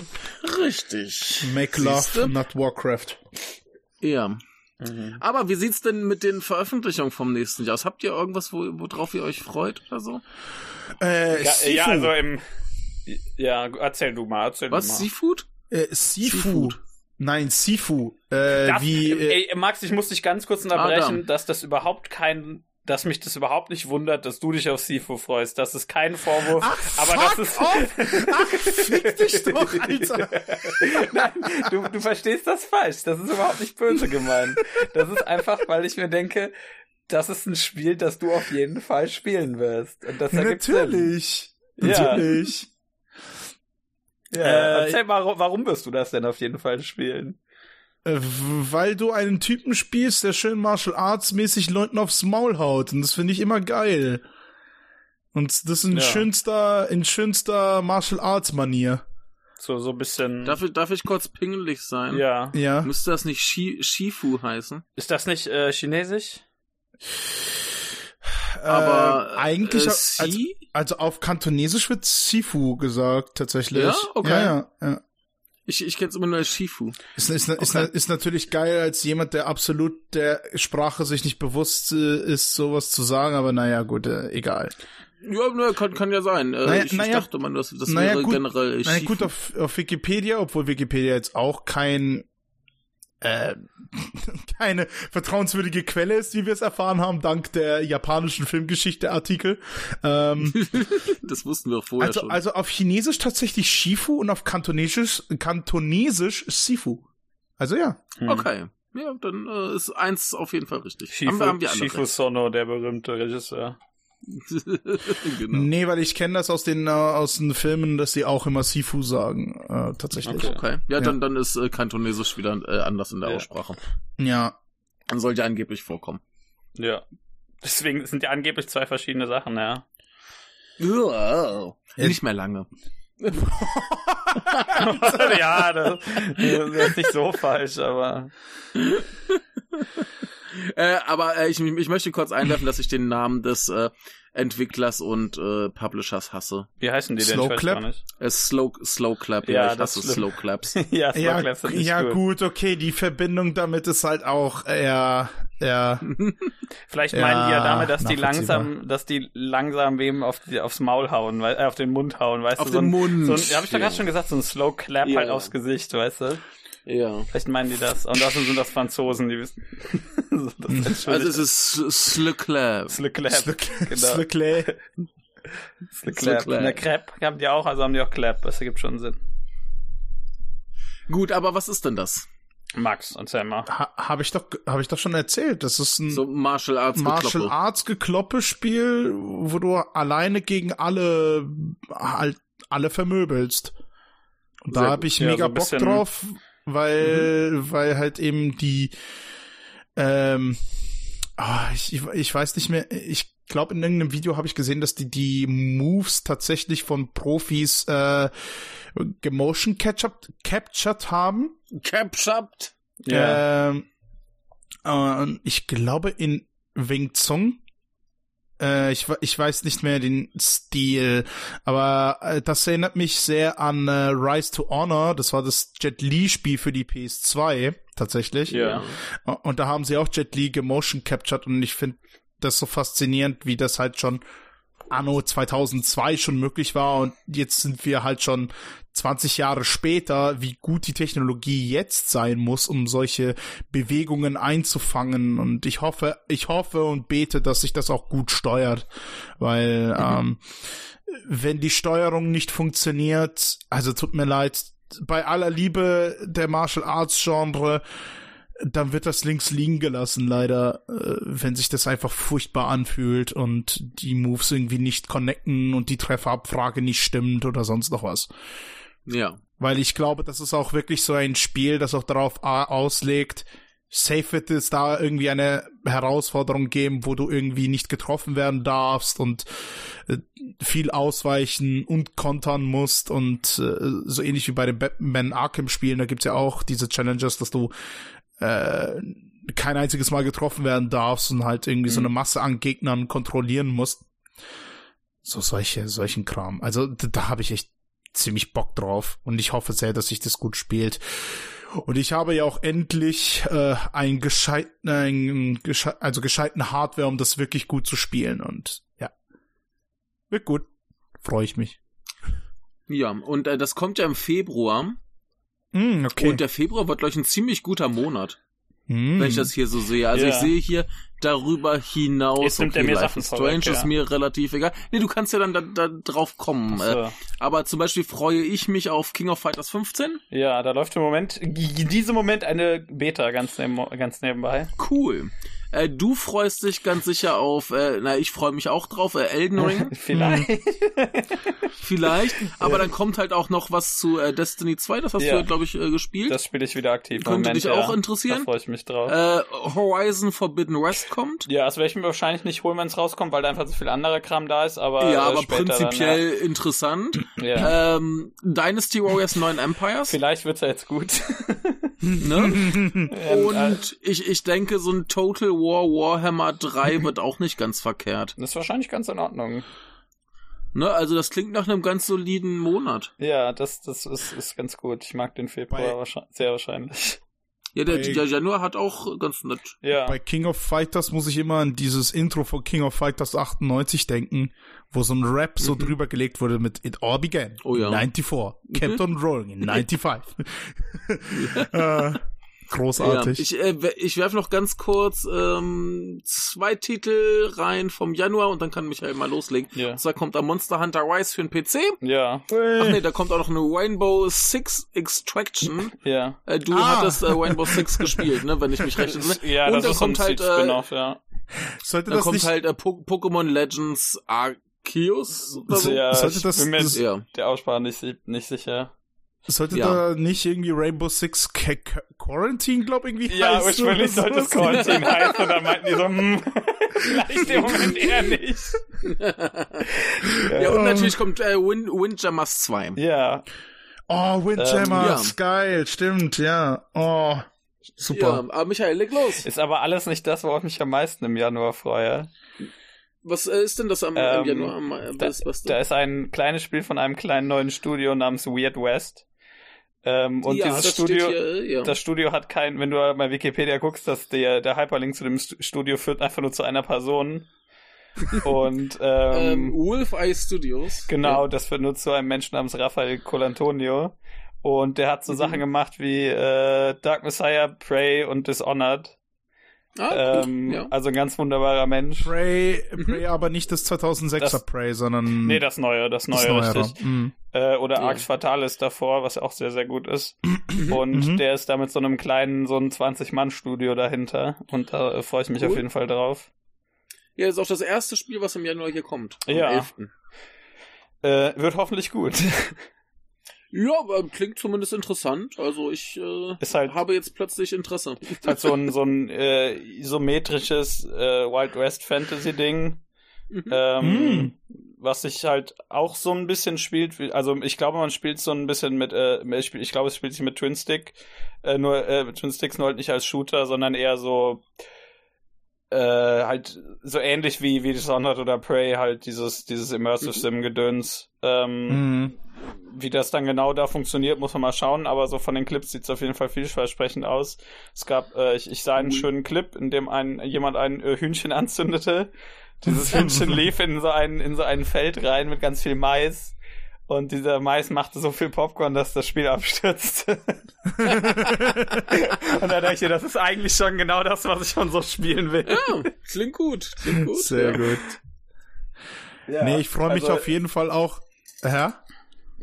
richtig. Make Siehste? Love, not Warcraft. Ja. Mhm. Aber wie sieht's denn mit den Veröffentlichungen vom nächsten Jahr aus? Habt ihr irgendwas, wo, worauf ihr euch freut oder so? Äh, Ja, Sifu. ja, also im. Ja, erzähl du mal, erzähl Was? du mal. Seafood? äh, Sifu. Seafood. Nein, Sifu. Äh, Das, wie, äh, ey, Max, ich muss dich ganz kurz unterbrechen, Adam. dass das überhaupt kein, dass mich das überhaupt nicht wundert, dass du dich auf Sifu freust. Das ist kein Vorwurf, aber fuck das ist. off! Ach, fick dich doch, Alter! Nein, du, du verstehst das falsch. Das ist überhaupt nicht böse gemeint. Das ist einfach, weil ich mir denke, das ist ein Spiel, das du auf jeden Fall spielen wirst. Und das ergibt Sinn. Natürlich. Ja. Natürlich. Ja, Äh, erzähl mal, warum wirst du das denn auf jeden Fall spielen? Äh, Weil du einen Typen spielst, der schön Martial Arts mäßig Leuten aufs Maul haut. Und das finde ich immer geil. Und das ist in Ja. schönster, in schönster Martial Arts Manier. So, so ein bisschen. Darf ich, darf ich kurz pingelig sein? ja. Ja. Müsste das nicht Shi Shifu heißen? Ist das nicht äh, chinesisch? Aber äh, eigentlich, äh, also, also auf Kantonesisch wird Sifu gesagt, tatsächlich. Ja? Okay. Ja, ja, ja. Ich, ich kenne es immer nur als Shifu. Ist, ist, ist, Okay. ist natürlich geil, als jemand, der absolut der Sprache sich nicht bewusst äh, ist, sowas zu sagen, aber naja, gut, äh, egal. Ja, ne, kann, kann ja sein. Äh, Naja, ich, naja, ich dachte mal, das, das naja, wäre gut, generell Na Shifu. gut, auf, auf Wikipedia, obwohl Wikipedia jetzt auch kein äh, keine vertrauenswürdige Quelle ist, wie wir es erfahren haben, dank der japanischen Filmgeschichte-Artikel. Ähm, das wussten wir auch vorher also, schon. also auf Chinesisch tatsächlich Shifu und auf Kantonesisch, Kantonesisch Sifu. Also ja. Hm. Okay. Ja, dann äh, ist eins auf jeden Fall richtig. Shifu, haben wir, haben wir Shifu Sono, der berühmte Regisseur. genau. Nee, weil ich kenne das aus den äh, aus den Filmen, dass sie auch immer Sifu sagen, äh, tatsächlich. Okay. Okay. Ja, Ja. dann, dann ist äh, Kantonesisch wieder äh, anders in der Ja. Aussprache. Ja. Dann sollte angeblich vorkommen. Ja. Deswegen sind ja angeblich zwei verschiedene Sachen, ja. Ja. Nicht mehr lange. ja, das, das ist nicht so falsch, aber. Äh, aber äh, ich, ich möchte kurz einwerfen, dass ich den Namen des äh, Entwicklers und äh, Publishers hasse. Wie heißen die denn? Slow Clap? Äh, Slow, Slow Clap, Ja, ja, ich das hasse. Slow Claps. ja, Slow Ja, Clap sind nicht ja gut. gut, okay, die Verbindung damit ist halt auch eher, ja, Vielleicht Ja, meinen die ja damit, dass die langsam, dass die langsam wem auf die, aufs Maul hauen, weil, äh, auf den Mund hauen, weißt Auf du? So den ein, Mund, So ein, ja, hab ich doch gerade schon gesagt, so ein Slow Clap Ja. halt aufs Gesicht, weißt du? Ja. Vielleicht meinen die das. Und außerdem sind das Franzosen, die wissen. das. Also es ist Genau. Slukle. Slow Clap. Clap. Eine Crepe haben die auch, also haben die auch Clap. Das ergibt schon Sinn. Gut, aber was ist denn das? Max, erzähl mal. Ha, habe ich doch, habe ich doch schon erzählt. Das ist ein So Martial Arts Martial Gekloppe. Arts Gekloppe Spiel, wo du alleine gegen alle, halt, alle vermöbelst. Und da habe ich Ja, mega so Bock drauf, weil, weil halt eben die, ähm, ah, ich, ich, ich weiß nicht mehr, ich glaube in irgendeinem Video habe ich gesehen, dass die die Moves tatsächlich von Profis äh, gemotion captured, captured haben. Captured. Ähm, äh, und ich glaube in Wing Zung. Äh, ich, ich weiß nicht mehr den Stil, aber äh, das erinnert mich sehr an äh, Rise to Honor. Das war das Jet Li Spiel für die PS2 tatsächlich. Ja. Und da haben sie auch Jet Li gemotion captured und ich finde das so faszinierend, wie das halt schon anno 2002 schon möglich war und jetzt sind wir halt schon 20 Jahre später, wie gut die Technologie jetzt sein muss, um solche Bewegungen einzufangen und ich hoffe, ich hoffe und bete, dass sich das auch gut steuert, weil mhm. ähm, wenn die Steuerung nicht funktioniert, also tut mir leid, bei aller Liebe der Martial Arts Genre, dann wird das links liegen gelassen, leider, äh, wenn sich das einfach furchtbar anfühlt und die Moves irgendwie nicht connecten und die Trefferabfrage nicht stimmt oder sonst noch was. Ja. Weil ich glaube, das ist auch wirklich so ein Spiel, das auch darauf auslegt, safe wird es da irgendwie eine Herausforderung geben, wo du irgendwie nicht getroffen werden darfst und äh, viel ausweichen und kontern musst und äh, so ähnlich wie bei den Batman Arkham Spielen, da gibt's ja auch diese Challenges, dass du äh, kein einziges Mal getroffen werden darfst und halt irgendwie mhm. so eine Masse an Gegnern kontrollieren musst. So solche, solchen Kram. Also da, da habe ich echt ziemlich Bock drauf und ich hoffe sehr, dass sich das gut spielt. Und ich habe ja auch endlich äh, einen gescheiten, einen gesche also gescheiten Hardware, um das wirklich gut zu spielen. Und ja, wird gut. Freue ich mich. Ja, und äh, das kommt ja im Februar. Mm, okay. Und der Februar wird, glaube ich, ein ziemlich guter Monat. Mm. Wenn ich das hier so sehe. Also ja. ich sehe hier darüber hinaus. Jetzt nimmt okay, mir Life is Strange vorweg, ist mir relativ egal. Nee, du kannst ja dann da, da drauf kommen. So. Äh, aber zum Beispiel freue ich mich auf King of Fighters 15. Ja, da läuft im Moment, in diesem Moment eine Beta ganz, neben, ganz nebenbei. Cool. Äh, du freust dich ganz sicher auf, äh, na, ich freue mich auch drauf, äh, Elden Ring. Vielleicht. Vielleicht. Aber dann kommt halt auch noch was zu äh, Destiny 2, das hast ja. du, glaube ich, äh, gespielt. Das spiele ich wieder aktiv. Könnte Moment, dich auch interessieren. Da freue ich mich drauf. Äh, Horizon Forbidden West kommt. Ja, das werde ich mir wahrscheinlich nicht holen, wenn es rauskommt, weil da einfach so viel anderer Kram da ist, aber. Ja, äh, aber prinzipiell dann, ja. interessant. Ja. Ähm, Dynasty Warriors 9 Empires. Vielleicht wird's ja jetzt gut. ne? Und ich, ich denke, so ein Total War Warhammer 3 wird auch nicht ganz verkehrt. Das ist wahrscheinlich ganz in Ordnung. Ne, also das klingt nach einem ganz soliden Monat. Ja, das, das ist, ist ganz gut. Ich mag den Februar wahrscheinlich, sehr wahrscheinlich. Ja, der, der Januar hat auch ganz nett. Ja. Bei King of Fighters muss ich immer an dieses Intro von King of Fighters 98 denken, wo so ein Rap so mhm. drüber gelegt wurde mit It All Began. Oh ja. 94. Kept on rolling in 95. äh, Großartig. Ja, ich äh, ich werfe noch ganz kurz ähm, zwei Titel rein vom Januar und dann kann Michael mal loslegen. Ja. Und zwar kommt da Monster Hunter Rise für den PC. Ja. Ach nee, da kommt auch noch eine Rainbow Six Extraction. Ja. Äh, du ah. hattest äh, Rainbow Six gespielt, ne, wenn ich mich recht erinnere. Ja, und das ist kommt halt äh, ja. Sollte dann das kommt nicht... halt äh, po Pokémon Legends Arceus. So? Ja, Sollte das, bin mir das, der Aussprache nicht, nicht sicher. Sollte ja. da nicht irgendwie Rainbow Six Quarantine, glaub irgendwie Ja, ursprünglich sollte es Quarantine heißen, und dann meinten die so, hm, vielleicht im Moment eher nicht. ja, und natürlich kommt äh, Wind, Windjammers 2. Ja. Oh, Windjammers, ähm, ja. geil, stimmt, ja. Oh, super. Ja, aber Michael, leg los. Ist aber alles nicht das, worauf ich mich am meisten im Januar freue. Was äh, ist denn das am, ähm, im Januar? Am, was, was da, da ist ein kleines Spiel von einem kleinen neuen Studio namens Weird West. Ähm, und ja, dieses Studio, hier, ja. das Studio hat kein, wenn du bei Wikipedia guckst, dass der, der Hyperlink zu dem Studio führt einfach nur zu einer Person. und ähm, ähm, Wolf Eye Studios. Genau, ja. das führt nur zu einem Menschen namens Rafael Colantonio. Und der hat so mhm. Sachen gemacht wie äh, Dark Messiah, Prey und Dishonored. Ah, ähm, ja. Also ein ganz wunderbarer Mensch. Prey, Prey mhm. aber nicht das 2006er das, Prey, sondern. Nee, das neue, das neue, das richtig. Mhm. Äh, oder ja. Arx Fatalis davor, was auch sehr, sehr gut ist. Und mhm. der ist da mit so einem kleinen, so ein 20-Mann-Studio dahinter. Und da äh, freue ich mich cool. auf jeden Fall drauf. Ja, ist auch das erste Spiel, was im Januar hier kommt. Am ja. 11. Äh, wird hoffentlich gut. Ja, aber klingt zumindest interessant. Also ich äh, ist halt, habe jetzt plötzlich Interesse. Ist halt so ein, so ein äh, isometrisches äh, Wild West Fantasy Ding. Mhm. Ähm, mhm. Was sich halt auch so ein bisschen spielt, also ich glaube, man spielt so ein bisschen mit, äh, ich, ich glaube, es spielt sich mit Twin Stick, äh, nur äh, Twin Sticks nur halt nicht als Shooter, sondern eher so äh, halt so ähnlich wie wie Dishonored oder Prey halt dieses dieses Immersive mhm. Sim Gedöns. Ähm, mhm. Wie das dann genau da funktioniert, muss man mal schauen, aber so von den Clips sieht es auf jeden Fall vielversprechend aus. Es gab, äh, ich, ich sah einen mhm. schönen Clip, in dem ein, jemand ein äh, Hühnchen anzündete Dieses Hündchen lief in so ein, in so ein Feld rein mit ganz viel Mais. Und dieser Mais machte so viel Popcorn, dass das Spiel abstürzte. und da dachte ich, das ist eigentlich schon genau das, was ich schon so spielen will. Ja, klingt gut. Klingt gut. Sehr ja. gut. Ja, nee, ich freue mich also, auf jeden Fall auch. Hä?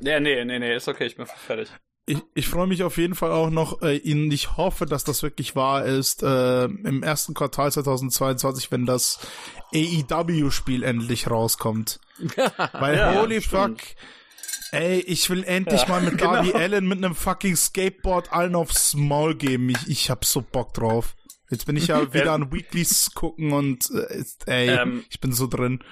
Ja, nee, nee, nee, ist okay, ich bin fertig. Ich, ich freue mich auf jeden Fall auch noch, äh, in, ich hoffe, dass das wirklich wahr ist, äh, im ersten Quartal 2022, wenn das AEW-Spiel endlich rauskommt. Weil ja, holy fuck, ey, ich will endlich ja, mal mit genau. Darby Allen mit einem fucking Skateboard allen aufs Maul geben. Ich, ich hab so Bock drauf. Jetzt bin ich ja wieder an Weeklies gucken und äh, ey, ähm, ich bin so drin.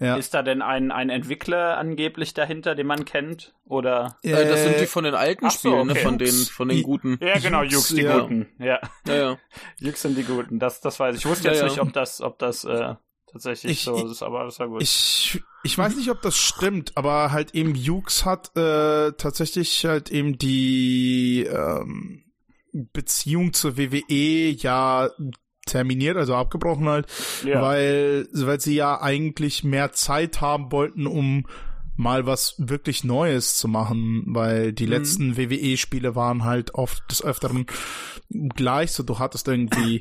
Ja. Ist da denn ein, ein Entwickler angeblich dahinter, den man kennt? Oder? Äh, das sind die von den alten so, Spielen, ne? okay. ne? Von den, von den guten. Ja, genau, Jux, die ja. Guten. Ja. Ja, ja. Jux sind die Guten. Das, das weiß ich. Ich wusste jetzt ja, nicht, ob das, ob das, äh, tatsächlich ich, so ist, aber das war gut. Ich, ich weiß nicht, ob das stimmt, aber halt eben Jux hat, äh, tatsächlich halt eben die, ähm, Beziehung zur WWE ja terminiert, also abgebrochen halt, ja. weil, weil sie ja eigentlich mehr Zeit haben wollten, um mal was wirklich Neues zu machen, weil die mhm. letzten WWE-Spiele waren halt oft des Öfteren gleich, so du hattest irgendwie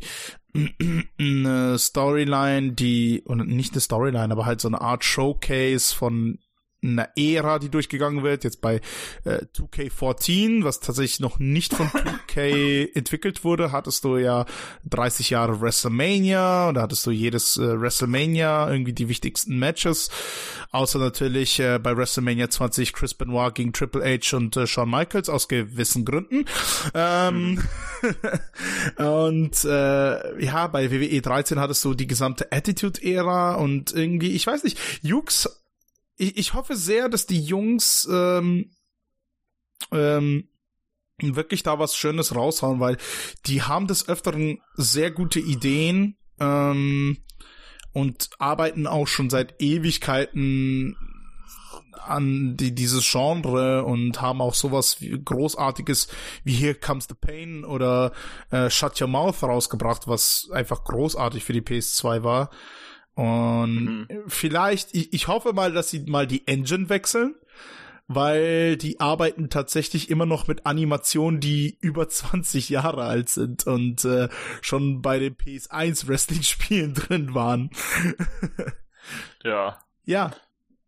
eine Storyline, die, und nicht eine Storyline, aber halt so eine Art Showcase von einer Ära, die durchgegangen wird, jetzt bei äh, 2K14, was tatsächlich noch nicht von 2K entwickelt wurde, hattest du ja 30 Jahre WrestleMania, da hattest du jedes äh, WrestleMania irgendwie die wichtigsten Matches, außer natürlich äh, bei WrestleMania 20 Chris Benoit gegen Triple H und äh, Shawn Michaels aus gewissen Gründen. Ähm, mhm. und äh, ja, bei WWE 13 hattest du die gesamte Attitude-Ära und irgendwie, ich weiß nicht, Jux ich, ich hoffe sehr, dass die Jungs ähm, ähm, wirklich da was Schönes raushauen, weil die haben des Öfteren sehr gute Ideen ähm, und arbeiten auch schon seit Ewigkeiten an die, dieses Genre und haben auch sowas wie Großartiges wie Here Comes the Pain oder äh, Shut Your Mouth rausgebracht, was einfach großartig für die PS2 war. Und mhm. vielleicht, ich, ich hoffe mal, dass sie mal die Engine wechseln, weil die arbeiten tatsächlich immer noch mit Animationen, die über 20 Jahre alt sind und äh, schon bei den PS1 Wrestling-Spielen drin waren. ja. Ja.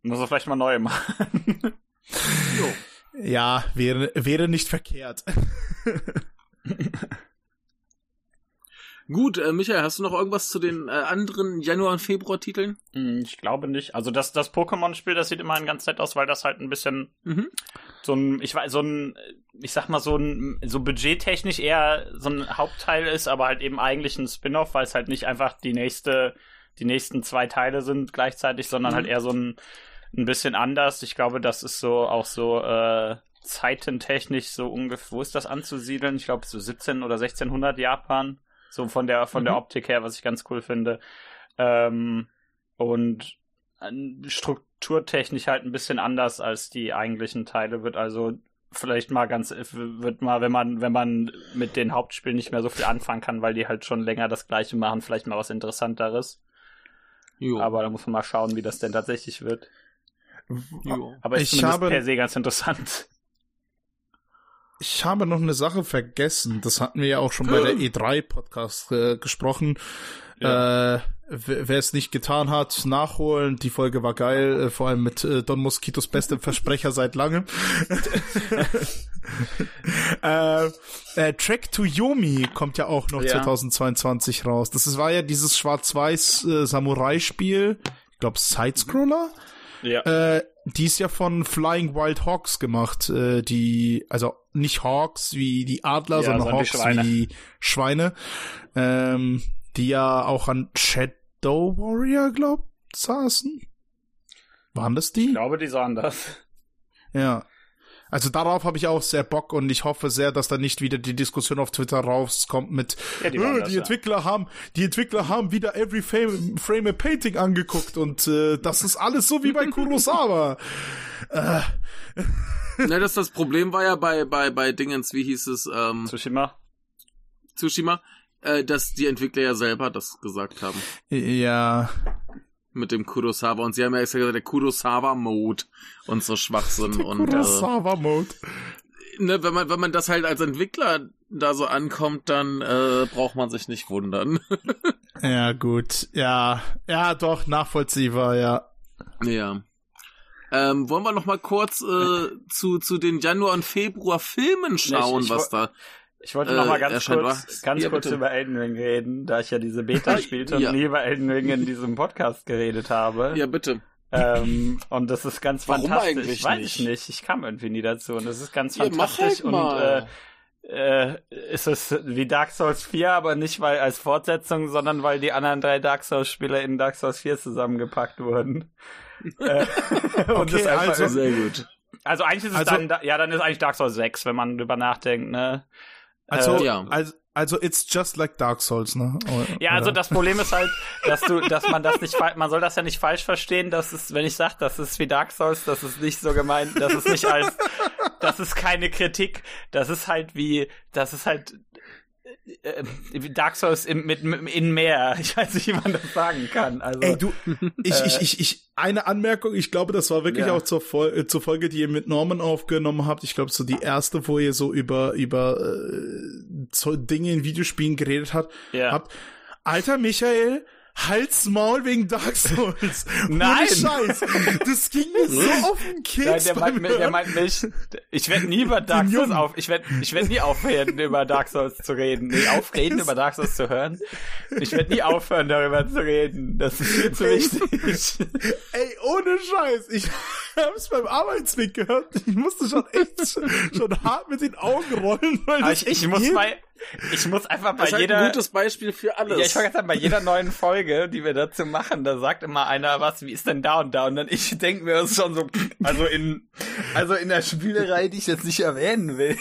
Muss er vielleicht mal neu machen. ja, wäre, wäre nicht verkehrt. Gut, äh, Michael, hast du noch irgendwas zu den äh, anderen Januar- und Februar-Titeln? Hm, ich glaube nicht. Also das, das Pokémon-Spiel, das sieht immerhin ganz nett aus, weil das halt ein bisschen mhm. so ein, ich weiß, so ein, ich sag mal, so ein, so budgettechnisch eher so ein Hauptteil ist, aber halt eben eigentlich ein Spin-off, weil es halt nicht einfach die nächste, die nächsten zwei Teile sind gleichzeitig, sondern mhm. halt eher so ein, ein bisschen anders. Ich glaube, das ist so auch so, äh, zeitentechnisch so ungefähr, wo ist das anzusiedeln? Ich glaube so 17 oder 1600 Japan. So von der, von mhm. der Optik her, was ich ganz cool finde. Ähm, und strukturtechnisch halt ein bisschen anders als die eigentlichen Teile wird also vielleicht mal ganz wird mal wenn man wenn man mit den Hauptspielen nicht mehr so viel anfangen kann weil die halt schon länger das gleiche machen vielleicht mal was interessanteres jo. aber da muss man mal schauen wie das denn tatsächlich wird jo. aber ich, ich habe per se ganz interessant ich habe noch eine Sache vergessen. Das hatten wir ja auch schon bei der E3-Podcast äh, gesprochen. Ja. Äh, wer es nicht getan hat, nachholen. Die Folge war geil, äh, vor allem mit äh, Don Mosquitos bestem Versprecher seit langem. äh, äh, Track to Yomi kommt ja auch noch ja. 2022 raus. Das ist, war ja dieses schwarz-weiß äh, Samurai-Spiel. Ich glaube, Sidescroller. Ja. Äh, die ist ja von Flying Wild Hawks gemacht, äh, die, also nicht Hawks wie die Adler, ja, sondern Hawks Schweine. wie Schweine, ähm, die ja auch an Shadow Warrior, glaubt, saßen. Waren das die? Ich glaube, die sahen das. Ja. Also darauf habe ich auch sehr Bock und ich hoffe sehr, dass da nicht wieder die Diskussion auf Twitter rauskommt mit ja, die, das, die Entwickler ja. haben die Entwickler haben wieder Every Frame, frame a Painting angeguckt und äh, das ist alles so wie bei Kurosawa. äh. Na, das das Problem war ja bei bei bei Dingens, wie hieß es ähm, Tsushima. Tsushima, äh, dass die Entwickler ja selber das gesagt haben. Ja. Mit dem Kurosawa. Und sie haben ja extra gesagt, der Kurosawa-Mode und so Schwachsinn. Der und, Kurosawa-Mode. Äh, ne, wenn man, wenn man das halt als Entwickler da so ankommt, dann äh, braucht man sich nicht wundern. ja, gut. Ja, ja, doch, nachvollziehbar, ja. Ja. Ähm, wollen wir noch mal kurz äh, zu, zu den Januar- und Februar-Filmen schauen, ich, ich, was da ich wollte noch mal äh, ganz kurz, ganz ja, kurz über Elden Ring reden, da ich ja diese Beta spielte ja. und nie über Elden Ring in diesem Podcast geredet habe. Ja, bitte. Ähm, und das ist ganz Warum fantastisch. Eigentlich Weiß nicht? ich nicht. Ich kam irgendwie nie dazu und das ist ganz ja, fantastisch halt und äh, äh, ist es wie Dark Souls 4, aber nicht weil als Fortsetzung, sondern weil die anderen drei Dark Souls Spieler in Dark Souls 4 zusammengepackt wurden. äh, und okay, das also sehr gut. Also eigentlich ist es also, dann, ja, dann ist eigentlich Dark Souls 6, wenn man drüber nachdenkt, ne? Also, äh, ja. also, also it's just like Dark Souls, ne? Oder? Ja, also das Problem ist halt, dass du, dass man das nicht, man soll das ja nicht falsch verstehen, dass es, wenn ich sage, das ist wie Dark Souls, das ist nicht so gemeint, das ist nicht als, das ist keine Kritik, das ist halt wie, das ist halt Dark Souls in, mit, in mehr. Ich weiß nicht, wie man das sagen kann. Also, Ey, du, ich, äh, ich, ich, ich, eine Anmerkung, ich glaube, das war wirklich ja. auch zur, äh, zur Folge, die ihr mit Norman aufgenommen habt. Ich glaube, so die erste, wo ihr so über, über äh, so Dinge in Videospielen geredet habt. Ja. habt. Alter Michael, Hals Maul wegen Dark Souls. Nein! Ohne Scheiß. Das ging mir so auf den Keks. Nein, der, meint, der meint mich, ich werde nie über Dark Souls auf, ich werde ich werd nie aufhören, über Dark Souls zu reden. Nee, aufreden, über Dark Souls zu hören. Ich werde nie aufhören, darüber zu reden. Das ist viel zu wichtig. Ey, ohne Scheiß. Ich hab's beim Arbeitsweg gehört. Ich musste schon echt schon hart mit den Augen rollen, weil ich, ich muss bei, ich muss einfach bei das ist jeder. Halt ein gutes Beispiel für alles. Ja, ich vergesse bei jeder neuen Folge, die wir dazu machen, da sagt immer einer was, wie ist denn da und da? Und dann ich denke mir das ist schon so, also in, also in der Spielerei, die ich jetzt nicht erwähnen will.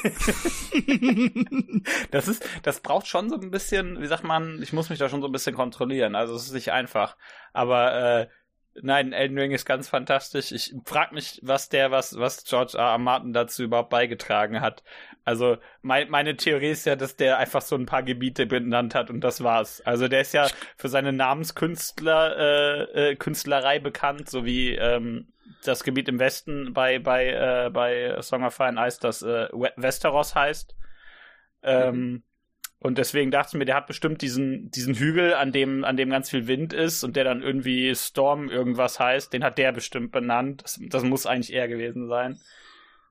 das ist, das braucht schon so ein bisschen, wie sagt man, ich muss mich da schon so ein bisschen kontrollieren. Also es ist nicht einfach. Aber äh, Nein, Elden Ring ist ganz fantastisch. Ich frage mich, was der, was, was George R. R. Martin dazu überhaupt beigetragen hat. Also mein, meine Theorie ist ja, dass der einfach so ein paar Gebiete benannt hat und das war's. Also der ist ja für seine Namenskünstler äh, äh, Künstlerei bekannt, so wie ähm, das Gebiet im Westen bei bei äh, bei Song of Fire and Ice, das äh, Westeros heißt. Ähm, mhm. Und deswegen dachte ich mir, der hat bestimmt diesen, diesen Hügel, an dem, an dem ganz viel Wind ist und der dann irgendwie Storm irgendwas heißt, den hat der bestimmt benannt. Das, das muss eigentlich er gewesen sein.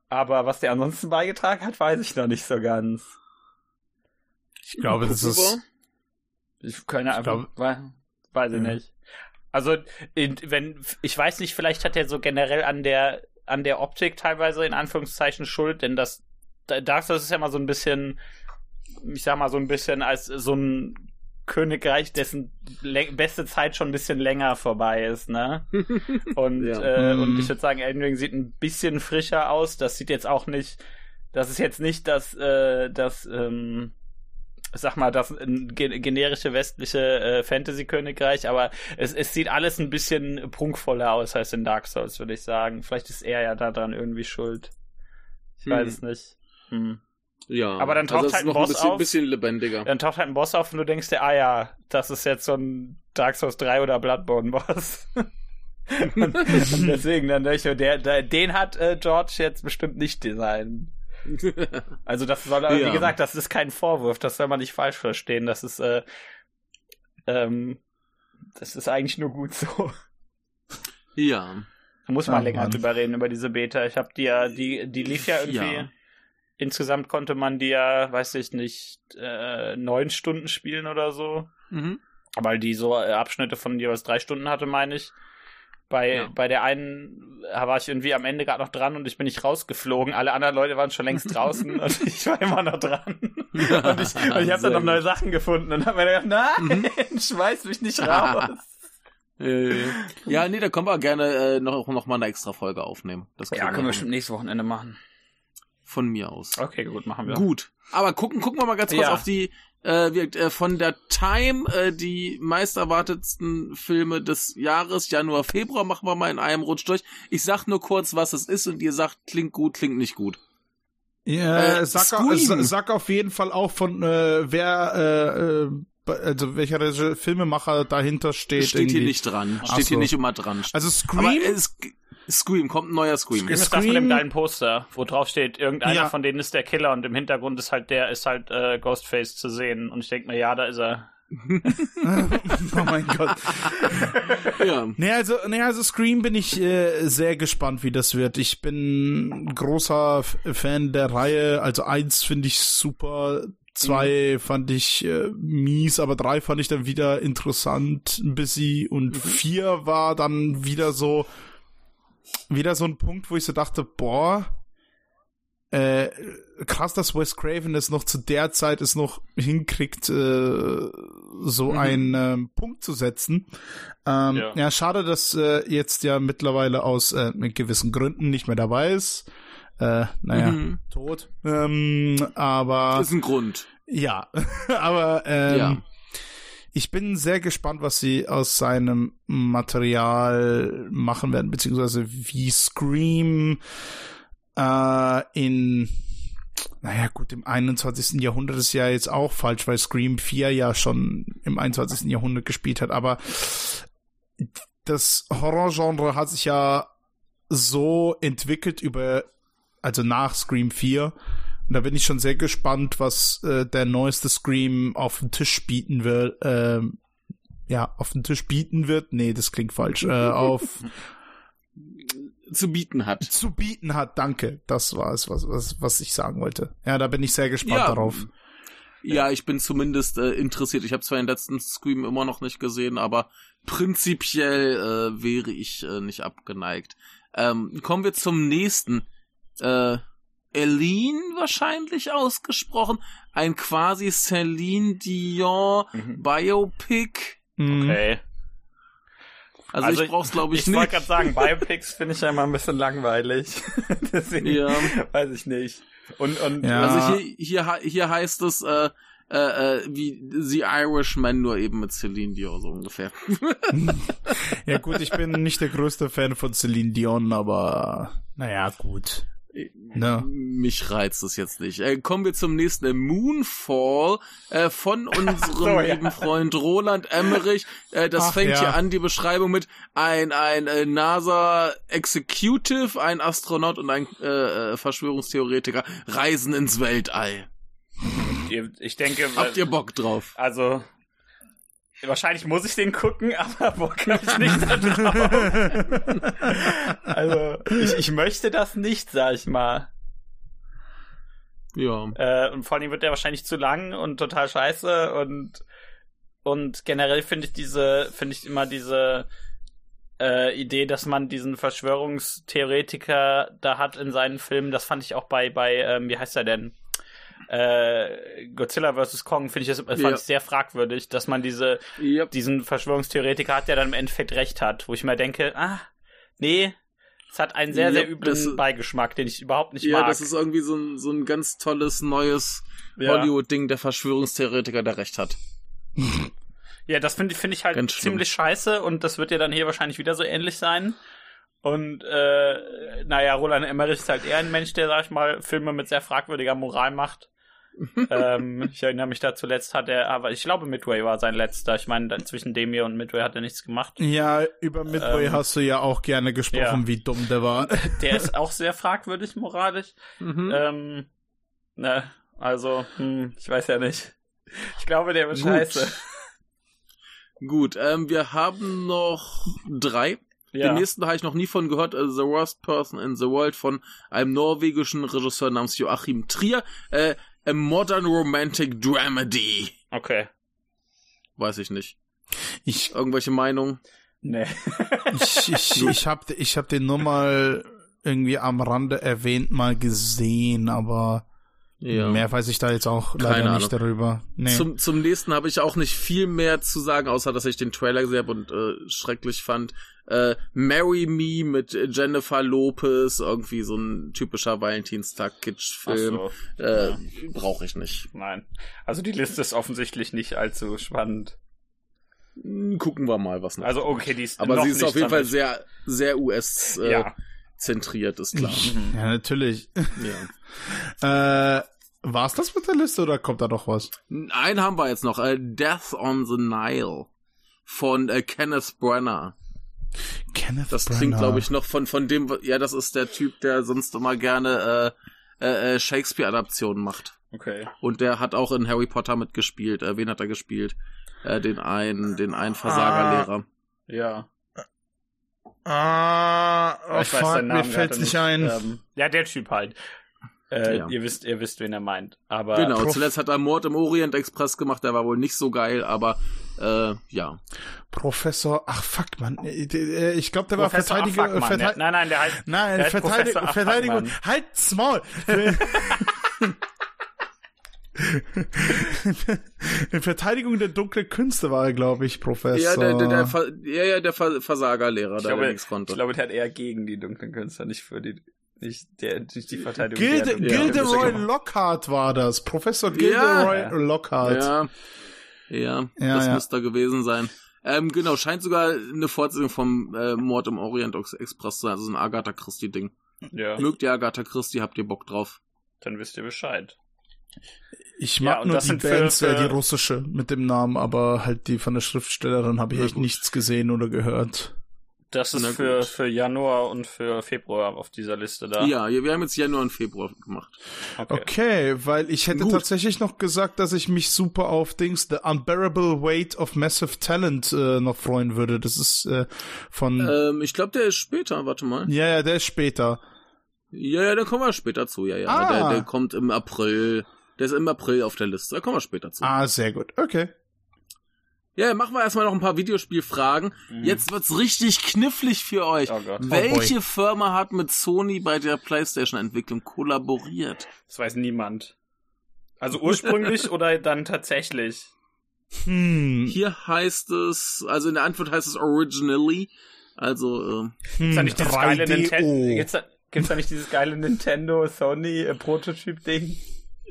Aber was der ansonsten beigetragen hat, weiß ich noch nicht so ganz. Ich glaube, das ist. Ich keine Ahnung. Weiß ich ja. nicht. Also, in, wenn, ich weiß nicht, vielleicht hat er so generell an der, an der Optik teilweise in Anführungszeichen Schuld, denn das, Dark Souls ist ja mal so ein bisschen, ich sag mal so ein bisschen als so ein Königreich, dessen beste Zeit schon ein bisschen länger vorbei ist, ne? Und, ja. äh, und mhm. ich würde sagen, Elden Ring sieht ein bisschen frischer aus. Das sieht jetzt auch nicht, das ist jetzt nicht das, äh, das, ähm, sag mal, das generische westliche äh, Fantasy-Königreich, aber es, es sieht alles ein bisschen prunkvoller aus als in Dark Souls, würde ich sagen. Vielleicht ist er ja daran irgendwie schuld. Ich hm. weiß es nicht. Hm. Ja, aber dann taucht also halt ein Boss ein bisschen, auf. bisschen lebendiger. Dann taucht halt ein Boss auf und du denkst dir, ah ja, das ist jetzt so ein Dark Souls 3 oder Bloodborne-Boss. und, und, deswegen dann ich, der, der, den hat äh, George jetzt bestimmt nicht designt. Also das soll, ja. wie gesagt, das ist kein Vorwurf, das soll man nicht falsch verstehen. Das ist, äh, ähm, das ist eigentlich nur gut so. Ja. Da muss man oh, länger Mann. drüber reden, über diese Beta. Ich habe die ja, die, die lief ja irgendwie. Ja insgesamt konnte man die ja, weiß ich nicht, äh, neun Stunden spielen oder so. Mhm. Weil die so äh, Abschnitte von jeweils drei Stunden hatte, meine ich. Bei, ja. bei der einen war ich irgendwie am Ende gerade noch dran und ich bin nicht rausgeflogen. Alle anderen Leute waren schon längst draußen und ich war immer noch dran. Und ich, und ich habe dann noch neue Sachen gefunden und habe mir gedacht, nein, mhm. schmeiß mich nicht raus. ja, nee, da können wir gerne äh, noch, noch mal eine extra Folge aufnehmen. Das ja, können wir bestimmt nächstes Wochenende machen von mir aus. Okay, gut, machen wir. Gut. Aber gucken, gucken wir mal ganz kurz ja. auf die äh, wir, äh, von der Time äh, die meist erwartetsten Filme des Jahres, Januar, Februar, machen wir mal in einem Rutsch durch. Ich sag nur kurz, was es ist und ihr sagt, klingt gut, klingt nicht gut. Ja, äh, sag, sag auf jeden Fall auch von äh, wer äh, äh also welcher Filmemacher dahinter steht. Steht irgendwie. hier nicht dran. Ach Steht hier so. nicht immer dran. Also Scream. Aber es, Scream, kommt ein neuer Scream. Scream ist das Scream- mit dem geilen Poster, wo drauf steht, irgendeiner Ja. von denen ist der Killer und im Hintergrund ist halt der, ist halt äh, Ghostface zu sehen. Und ich denke mir, ja, da ist er. oh mein Gott. Ja. Nee, also, nee, also Scream bin ich äh, sehr gespannt, wie das wird. Ich bin großer F Fan der Reihe. Also eins finde ich super, zwei fand ich äh, mies, aber drei fand ich dann wieder interessant, ein bisschen. Und vier war dann wieder so, wieder so ein Punkt, wo ich so dachte, boah, äh, krass, dass Wes Craven es noch zu der Zeit es noch hinkriegt, äh, so einen ähm, Punkt zu setzen. Ähm, ja. Ja. schade, dass äh, jetzt ja mittlerweile aus äh, mit gewissen Gründen nicht mehr dabei ist. Äh, naja, Mhm. tot. Ähm, aber Das ist ein Grund. ja, aber ähm, Ja. ich bin sehr gespannt, was sie aus seinem Material machen werden, beziehungsweise wie Scream äh, in, naja gut, im 21. Jahrhundert ist ja jetzt auch falsch, weil Scream 4 ja schon im 21. Jahrhundert gespielt hat, aber das Horrorgenre hat sich ja so entwickelt über, also nach Scream 4, und da bin ich schon sehr gespannt, was äh, der neueste Scream auf den Tisch bieten will. Ähm, ja, auf den Tisch bieten wird. Nee, das klingt falsch. Äh, auf Zu bieten hat. zu bieten hat. Danke. Das war es, was, was, was ich sagen wollte. Ja, da bin ich sehr gespannt darauf. Ja, ich bin zumindest äh, interessiert. Ich habe zwar den letzten Scream immer noch nicht gesehen, aber prinzipiell äh, wäre ich äh, nicht abgeneigt. Ähm, kommen wir zum nächsten. Äh, Eileen wahrscheinlich ausgesprochen. Ein quasi Celine Dion Mhm. Biopic. Mhm. Okay. Also, ich brauch's glaube ich, Ich nicht. wollte gerade sagen, Biopics finde ich ja immer ein bisschen langweilig. Deswegen Ja. weiß ich nicht. Und, und Ja. Also hier, hier, hier heißt es äh, äh, äh, wie The Irishman, nur eben mit Celine Dion so ungefähr. Ja gut, ich bin nicht der größte Fan von Celine Dion, aber naja, gut. Ne? Mich reizt es jetzt nicht. Äh, kommen wir zum nächsten. Äh, Moonfall äh, von unserem so, ja. lieben Freund Roland Emmerich. Äh, das Ach, fängt ja. hier an, die Beschreibung mit ein, ein äh, NASA Executive, ein Astronaut und ein äh, äh, Verschwörungstheoretiker reisen ins Weltall. ihr- ich denke, Habt ihr Bock drauf? also wahrscheinlich muss ich den gucken, aber Bock habe ich nicht drauf. also ich, ich möchte das nicht, sag ich mal. Ja. Äh, und vor allem wird der wahrscheinlich zu lang und total scheiße und und generell finde ich diese finde ich immer diese äh, Idee, dass man diesen Verschwörungstheoretiker da hat in seinen Filmen, das fand ich auch bei bei ähm, wie heißt er denn äh, Godzilla vs Kong finde ich das fand Ja. ich sehr fragwürdig, dass man diese Yep. diesen Verschwörungstheoretiker hat, der dann im Endeffekt recht hat, wo ich mir denke, ah nee, es hat einen sehr sehr Ja, üblen das- Beigeschmack, den ich überhaupt nicht Ja, mag. das ist irgendwie so ein, so ein ganz tolles neues Ja. Hollywood-Ding, der Verschwörungstheoretiker, der recht hat. Ja, das finde finde ich halt Ganz schlimm. ziemlich scheiße und das wird ja dann hier wahrscheinlich wieder so ähnlich sein. Und äh, naja, Roland Emmerich ist halt eher ein Mensch, der, sag ich mal, Filme mit sehr fragwürdiger Moral macht. ähm, ich erinnere mich da zuletzt hat er, aber ich glaube Midway war sein letzter. Ich meine, zwischen dem hier und Midway hat er nichts gemacht. Ja, über Midway Ähm, hast du ja auch gerne gesprochen, ja. wie dumm der war. Der ist auch sehr fragwürdig moralisch. Mhm. Ähm, ne, also, hm, ich weiß ja nicht. Ich glaube, der wird Gut. scheiße. Gut, ähm, wir haben noch drei. Ja. Den nächsten habe ich noch nie von gehört. äh, The Worst Person in the World von einem norwegischen Regisseur namens Joachim Trier. Äh, A Modern Romantic Dramedy. Okay. Weiß ich nicht. Ich, Irgendwelche Meinungen? Nee. ich, ich, ich hab, ich hab den nur mal irgendwie am Rande erwähnt, mal gesehen, aber mehr weiß ich da jetzt auch leider Keine nicht darüber. Nee. Zum, zum nächsten habe ich auch nicht viel mehr zu sagen, außer dass ich den Trailer gesehen habe und äh, schrecklich fand. Äh, Marry Me mit Jennifer Lopez, irgendwie so ein typischer Valentinstag-Kitsch-Film. So. Äh, Ja. Brauche ich nicht. Nein. Also die Liste ist offensichtlich nicht allzu spannend. Hm, Gucken wir mal, was noch. Also okay, die ist Aber noch sie ist nicht auf jeden Fall sehr, sehr US äh, Ja. Zentriert, ist klar. ja, natürlich. ja. äh, War's das mit der Liste oder kommt da noch was? Einen haben wir jetzt noch. Äh, Death on the Nile von äh, Kenneth Branagh. Kenneth Das klingt, glaube ich, noch von, von dem, ja, das ist der Typ, der sonst immer gerne äh, äh, äh, Shakespeare-Adaptionen macht. Okay. Und der hat auch in Harry Potter mitgespielt. Äh, wen hat er gespielt? Äh, den einen, den einen Versagerlehrer. Ja. Ah, oh, ich weiß fuck, mir fällt's gerade nicht ein. Ähm, ja, der Typ halt. Äh, Ja. Ihr wisst, ihr wisst, wen er meint. Aber Genau, Prof- zuletzt hat er Mord im Orient Express gemacht, der war wohl nicht so geil, aber äh, ja. Professor, ach fuck, man, ich glaube, der war Professor Verteidiger. Afakman, Vertei der, nein, nein, der heißt. Nein, der heißt Verteidigung. Afakman. Halt's Maul. In Verteidigung der dunklen Künste war er, glaube ich, Professor. Ja, der, der, der, Ver- ja, ja, der Ver Versagerlehrer, Ich der, der glaube, nichts konnte. ich glaube, der hat eher gegen die dunklen Künstler, nicht für die, nicht der, nicht die Verteidigung. Gilde, der Ja, Gilderoy. Lockhart war das. Professor Ja. Gilderoy Lockhart. ja, ja, Ja, das ja. müsste da gewesen sein. Ähm, genau, scheint sogar eine Fortsetzung vom äh, Mord im Orient Express zu sein, also ein Agatha Christie-Ding. Ja, Mögt ihr Agatha Christie, habt ihr Bock drauf? dann wisst ihr Bescheid. Ich Ja, mag und nur die für- Bands, äh, die für- russische mit dem Namen, aber halt die von der Schriftstellerin habe ich echt gut. nichts gesehen oder gehört. Das ist für, für Januar und für Februar auf dieser Liste da. Ja, ja wir haben jetzt Januar und Februar gemacht. Okay. Okay, weil ich hätte Gut. tatsächlich noch gesagt, dass ich mich super auf Dings The Unbearable Weight of Massive Talent äh, noch freuen würde. Das ist äh, von Ähm, ich glaube, der ist später, warte mal. ja, ja, der ist später. Ja, ja, da kommen wir später zu, ja, ja. Ah. Der, der kommt im April. Der ist im April auf der Liste. Da kommen wir später zu. Ah, sehr gut. Okay. Ja, machen wir erstmal noch ein paar Videospielfragen. Mhm. Jetzt wird's richtig knifflig für euch. Oh Gott. Welche Firma hat mit Sony bei der PlayStation-Entwicklung kollaboriert? Das weiß niemand. Also ursprünglich oder dann tatsächlich? Hm. Hier heißt es, also in der Antwort heißt es originally. Also, äh, Gibt's da nicht dieses geile 3DO. Nintendo? Gibt's da, gibt's da nicht dieses geile Nintendo Sony äh, Prototyp-Ding?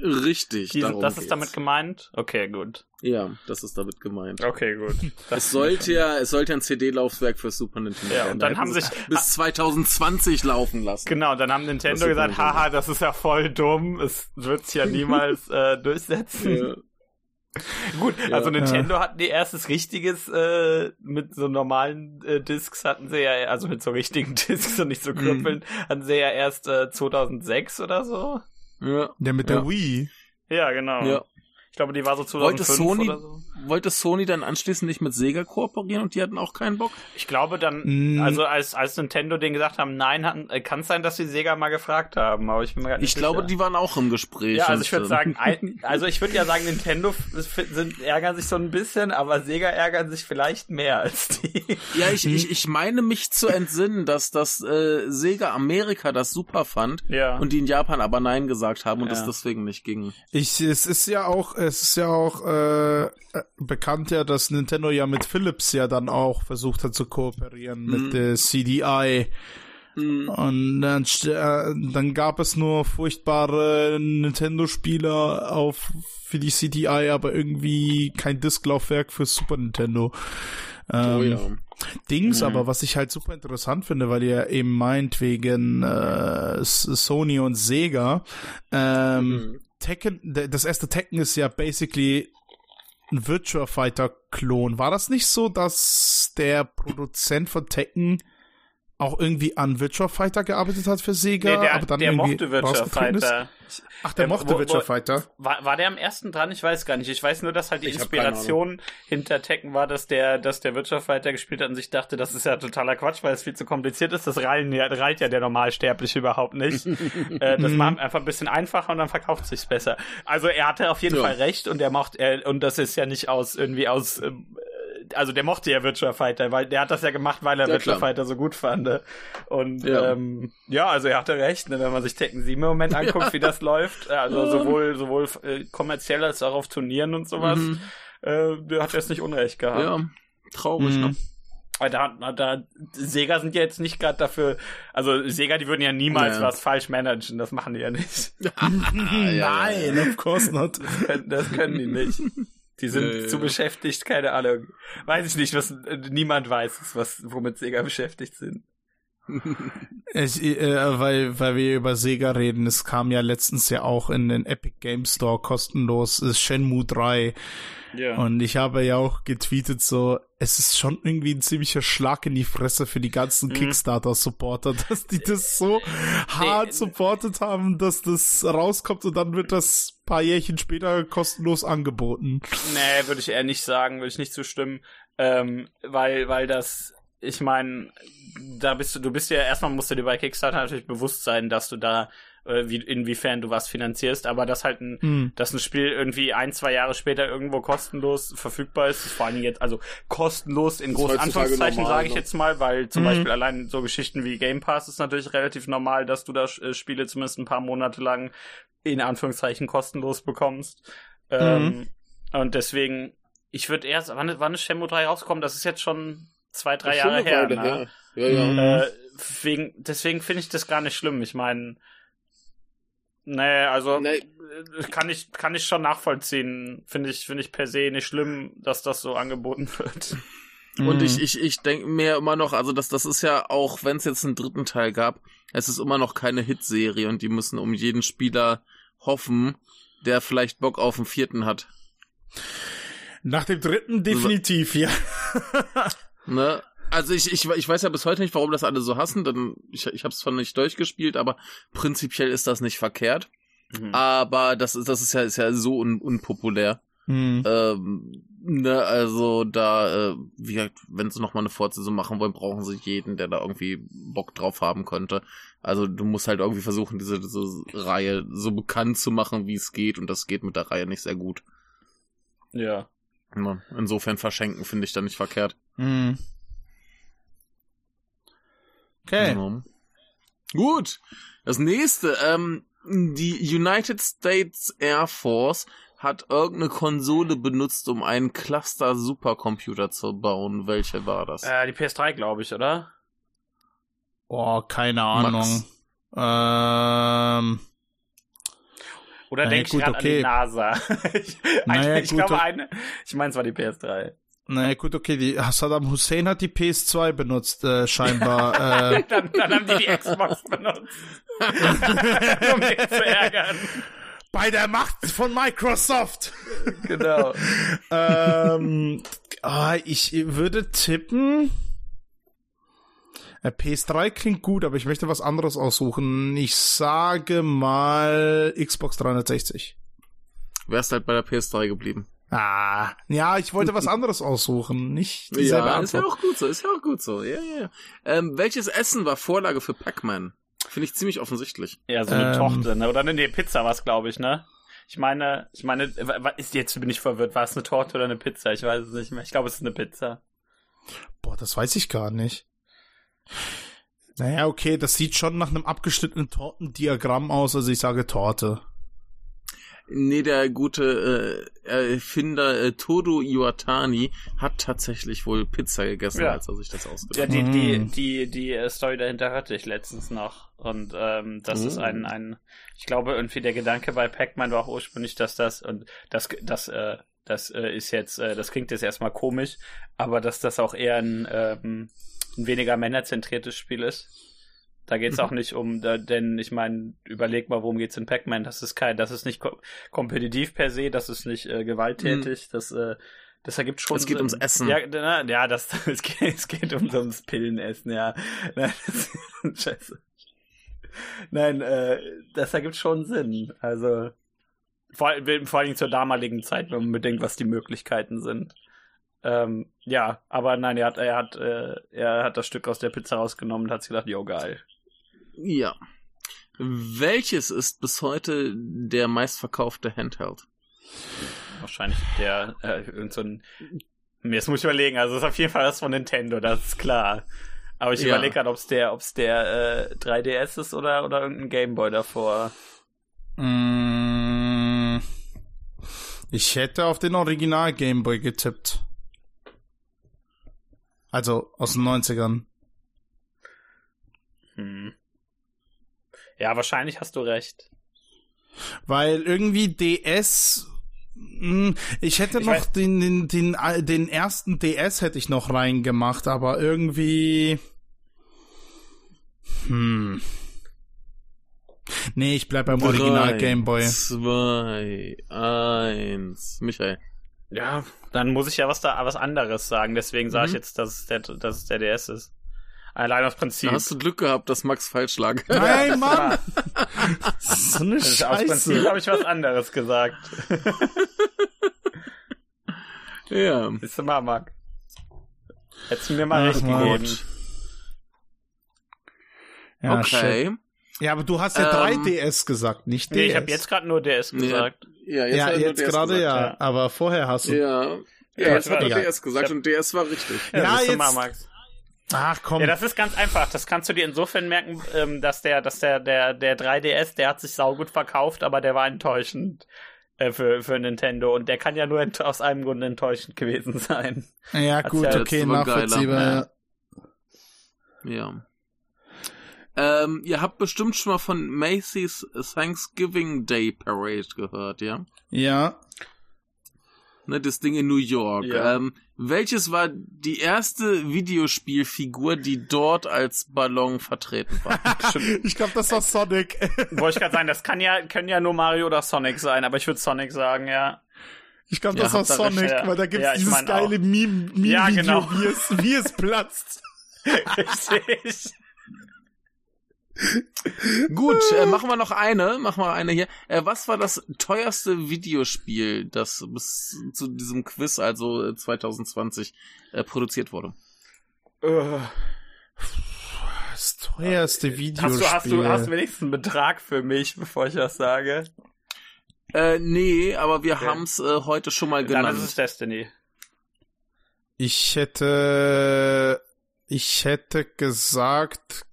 Richtig. Diese- darum Das ist geht's. damit gemeint? Okay, gut. Ja, das ist damit gemeint. Okay, gut. Das Es sollte ja, es sollte ein CD-Laufwerk für Super Nintendo Ja, und Da dann haben sie sich- es bis 2020 laufen lassen. Genau, dann haben Nintendo Das ist gesagt, haha, das ist ja voll dumm, es wird's ja niemals äh, durchsetzen. Ja. Gut, Ja. also Nintendo hatten ihr erstes richtiges, äh, mit so normalen äh, Discs hatten sie ja, also mit so richtigen Discs und nicht so krüppeln, hatten sie ja erst äh, 2006 oder so. Ja. Der mit Ja. der Wii. Ja, genau. Ja. Ich glaube, die war so Wollte 2005 Sony, oder so. Wollte Sony dann anschließend nicht mit Sega kooperieren und die hatten auch keinen Bock? Ich glaube dann, Mm. also als, als Nintendo denen gesagt haben, nein, hatten, äh, kann es sein, dass die Sega mal gefragt haben, aber ich bin mir grad nicht Ich glaube, sicher. die waren auch im Gespräch. Ja, also ich würde sagen, also ich würde ja sagen, Nintendo sind, ärgern sich so ein bisschen, aber Sega ärgern sich vielleicht mehr als die. Ja, ich, ich, ich meine mich zu entsinnen, dass das äh, Sega Amerika das super fand Ja. und die in Japan aber Nein gesagt haben und Ja. es deswegen nicht ging. Ich, es ist ja auch, es ist ja auch äh, äh, bekannt ja, dass Nintendo ja mit Philips ja dann auch versucht hat zu kooperieren Mhm. mit der CDI. Und dann, äh, dann gab es nur furchtbare Nintendo-Spieler auf für die CDI, aber irgendwie kein Disklaufwerk für Super Nintendo. Ähm, oh ja. Dings, Mhm. aber was ich halt super interessant finde, weil ihr eben meint wegen äh, Sony und Sega, ähm, Mhm. Tekken, das erste Tekken ist ja basically ein Virtua Fighter Klon. War das nicht so, dass der Produzent von Tekken auch irgendwie an Virtua Fighter gearbeitet hat für Sega, Nee, der, aber dann der irgendwie mochte Virtua rausgetreten ist? Fighter. Ach, der Ähm, mochte wo- Virtua wo- Fighter. War, war der am ersten dran? Ich weiß gar nicht. Ich weiß nur, dass halt die Ich Inspiration hinter Tekken war, dass der, dass der Virtua Fighter gespielt hat und sich dachte, das ist ja totaler Quatsch, weil es viel zu kompliziert ist. Das reihen ja, reiht ja der Normalsterbliche überhaupt nicht. äh, das macht einfach ein bisschen einfacher und dann verkauft sich's besser. Also er hatte auf jeden Ja. Fall recht und er macht, er, und das ist ja nicht aus, irgendwie aus, ähm, also der mochte ja Virtua Fighter, weil der hat das ja gemacht, weil er Ja, Virtua. Fighter so gut fand. Und Ja. ja, ähm, ja also er hatte recht, ne, wenn man sich Tekken 7 im Moment anguckt, wie das läuft, also sowohl sowohl äh, kommerziell als auch auf Turnieren und sowas, Mhm. äh, der hat jetzt nicht Unrecht gehabt. Ja, traurig, Mhm. ne? Da, da, da, Sega sind ja jetzt nicht gerade dafür, also Sega, die würden ja niemals Ja. was falsch managen, das machen die ja nicht. Nein, of course not. Das können, das können die nicht. Die sind Ja, ja, zu ja. beschäftigt, keine Ahnung. Weiß ich nicht, was niemand weiß, was womit Sega beschäftigt sind. Ich, äh, weil, weil wir über Sega reden, es kam ja letztens ja auch in den Epic Game Store kostenlos ist Shenmue 3. Ja. Und ich habe ja auch getweetet so, es ist schon irgendwie ein ziemlicher Schlag in die Fresse für die ganzen mhm. Kickstarter-Supporter, dass die das so hart supportet haben, dass das rauskommt und dann wird das paar Jährchen später kostenlos angeboten. Nee, würde ich eher nicht sagen, würde ich nicht zustimmen. Ähm, weil, weil das ich meine, da bist du, du bist ja erstmal musst du dir bei Kickstarter natürlich bewusst sein, dass du da äh, wie, inwiefern du was finanzierst, aber dass halt ein, hm. dass ein Spiel irgendwie ein, zwei Jahre später irgendwo kostenlos verfügbar ist, ist vor allem jetzt, also kostenlos in großen Anführungszeichen sage ich ne? jetzt mal, weil zum hm. Beispiel allein so Geschichten wie Game Pass ist natürlich relativ normal, dass du da äh, Spiele zumindest ein paar Monate lang in Anführungszeichen kostenlos bekommst. Ähm, hm. Und deswegen, ich würde erst, wann, wann ist Shenmue 3 rausgekommen? Das ist jetzt schon zwei, drei Jahre her. Ne? ja. Ja, ja. Äh, wegen, deswegen finde ich das gar nicht schlimm. Ich meine, nee, also nee. Kann ich kann ich schon nachvollziehen. Finde ich finde ich per se nicht schlimm, dass das so angeboten wird. Und ich, mhm. ich, ich denke mir immer noch, also das, das ist ja auch, wenn es jetzt einen dritten Teil gab, es ist immer noch keine Hitserie und die müssen um jeden Spieler hoffen, der vielleicht Bock auf den vierten hat. Nach dem dritten definitiv, ja. Ne? Also ich, ich, ich weiß ja bis heute nicht, warum das alle so hassen, denn ich, ich habe es zwar nicht durchgespielt, aber prinzipiell ist das nicht verkehrt. Mhm. Aber das ist, das ist ja, ist ja so un, unpopulär. Mhm. Ähm, ne, also da, äh, wie gesagt, wenn sie nochmal eine Fortsetzung machen wollen, brauchen sie jeden, der da irgendwie Bock drauf haben könnte. Also du musst halt irgendwie versuchen, diese, diese Reihe so bekannt zu machen, wie es geht, und das geht mit der Reihe nicht sehr gut. Ja. Insofern verschenken finde ich da nicht verkehrt. Mhm. Okay. Genau. Gut. Das nächste, ähm, die United States Air Force hat irgendeine Konsole benutzt, um einen Cluster Supercomputer zu bauen. Welche war das? Äh, die PS3, glaube ich, oder? Oh, keine Ahnung. Ähm. Oder naja, denke ich gerade okay. an die NASA? ich, naja, ich glaube eine. Ich meine, es war die PS3. Naja, gut, okay, die, Saddam Hussein hat die PS2 benutzt, äh, scheinbar. äh. dann, dann haben die die Xbox benutzt. um mich zu ärgern. Bei der Macht von Microsoft. genau. ähm, ah, ich würde tippen. Äh, PS3 klingt gut, aber ich möchte was anderes aussuchen. Ich sage mal Xbox 360. Wärst halt bei der PS3 geblieben. Ah, ja, ich wollte was anderes aussuchen, nicht dieselbe ja, Antwort. ist ja auch gut so, ist ja auch gut so, ja, ja. Ähm, welches Essen war Vorlage für Pac-Man? Finde ich ziemlich offensichtlich. Ja, so eine ähm, Tochter, ne? Oder ne, Pizza war es, glaube ich, ne? Ich meine, ich meine, ist jetzt bin ich verwirrt, war es eine Torte oder eine Pizza? Ich weiß es nicht mehr. Ich glaube, es ist eine Pizza. Boah, das weiß ich gar nicht. Naja, okay, das sieht schon nach einem abgeschnittenen Tortendiagramm aus, also ich sage Torte. Nee, der gute äh, Erfinder äh, Todo Iwatani hat tatsächlich wohl Pizza gegessen, ja. als er sich das ausgedacht hat. Ja, die, die, mhm. die, die äh, Story dahinter hörte ich letztens noch. Und ähm, das mm. ist ein, oh. ein, ich glaube, irgendwie der Gedanke bei Pac-Man war auch ursprünglich, dass das, und das, das, äh, das äh, ist jetzt, äh, das klingt jetzt erstmal komisch, aber dass das auch eher ein, ähm, ein weniger männerzentriertes Spiel ist da geht es auch nicht um, denn ich meine, überleg mal, worum geht's in Pac-Man? Das ist kein, das ist nicht ko kompetitiv per se, das ist nicht äh, gewalttätig, mhm. das, äh, das ergibt schon. Es geht Sinn. ums Essen. Ja, na, ja das, es geht, es geht ums, ums Pillenessen, ja. Nein, das, scheiße. Nein, äh, das ergibt schon Sinn. Also, vor, vor allem zur damaligen Zeit, wenn man bedenkt, was die Möglichkeiten sind. Ähm, ja, aber nein, er hat, er hat, äh, er hat das Stück aus der Pizza rausgenommen und hat sich gedacht, jo, geil. Ja. Welches ist bis heute der meistverkaufte Handheld? Wahrscheinlich der, äh, irgend so ein, jetzt muss ich überlegen, also es ist auf jeden Fall das von Nintendo, das ist klar. Aber ich ja. überlege gerade, ob es der, ob's der äh, 3DS ist oder, oder irgendein Gameboy davor. Mm, ich hätte auf den Original Gameboy getippt. Also aus den 90ern. Hm. Ja, wahrscheinlich hast du recht. Weil irgendwie DS hm, ich hätte ich noch den, den, den, den ersten DS hätte ich noch reingemacht, aber irgendwie. Hm. Nee, ich bleib beim Original Drei, Game Boy. Zwei, eins. Michael. Ja, dann muss ich ja was da was anderes sagen. Deswegen sage ich Mhm. jetzt, dass es der, dass es der DS ist. Allein aus Prinzip. Da hast du Glück gehabt, dass Max falsch lag. Nein, Mann! so eine Also aus Prinzip Scheiße. habe ich was anderes gesagt. ja. Bist du mal, Marc? Hättest du mir mal Ach, recht Mann. gegeben. Ja, shit. Ja, aber du hast ja Ähm, 3DS gesagt, nicht DS. Nee, ich habe jetzt gerade nur DS gesagt. Ja, ja, hat er nur jetzt gerade ja, ja. aber vorher hast du. Ja. Ja, Ja, jetzt hat er. DS gesagt und DS war richtig. Ja, du jetzt- mal, Max. Ach komm. Ja, das ist ganz einfach. Das kannst du dir insofern merken, ähm, dass der, dass der, der, der 3DS, der hat sich saugut verkauft, aber der war enttäuschend äh, für, für Nintendo und der kann ja nur aus einem Grund enttäuschend gewesen sein. ja, Hat's gut, ja okay, jetzt aber geiler. nachvollziehbar. Ja. Ähm, ihr habt bestimmt schon mal von Macy's Thanksgiving Day Parade gehört, ja? Ja. Ne, das Ding in New York. Ja. Ähm, welches war die erste Videospielfigur, die dort als Ballon vertreten war? Ich glaube, das war Sonic. Wollte ich gerade sagen, das kann ja, können ja nur Mario oder Sonic sein, aber ich würde Sonic sagen, ja. Ich glaube, Ja, das war habt ihr recht, Sonic, ja. weil da gibt's Ja, dieses geile auch. Meme- Meme-Video, Ja, genau. wie, es, wie es platzt. Richtig. Gut, äh, machen wir noch eine, machen wir eine hier. Äh, was war das teuerste Videospiel, das bis zu diesem Quiz, also äh, 2020, äh, produziert wurde? Das teuerste Videospiel. Hast du, hast du, hast du wenigstens einen Betrag für mich, bevor ich das sage? Äh, nee, aber wir Okay. haben's äh, heute schon mal Dann genannt. ist es Destiny. Ich hätte, ich hätte gesagt,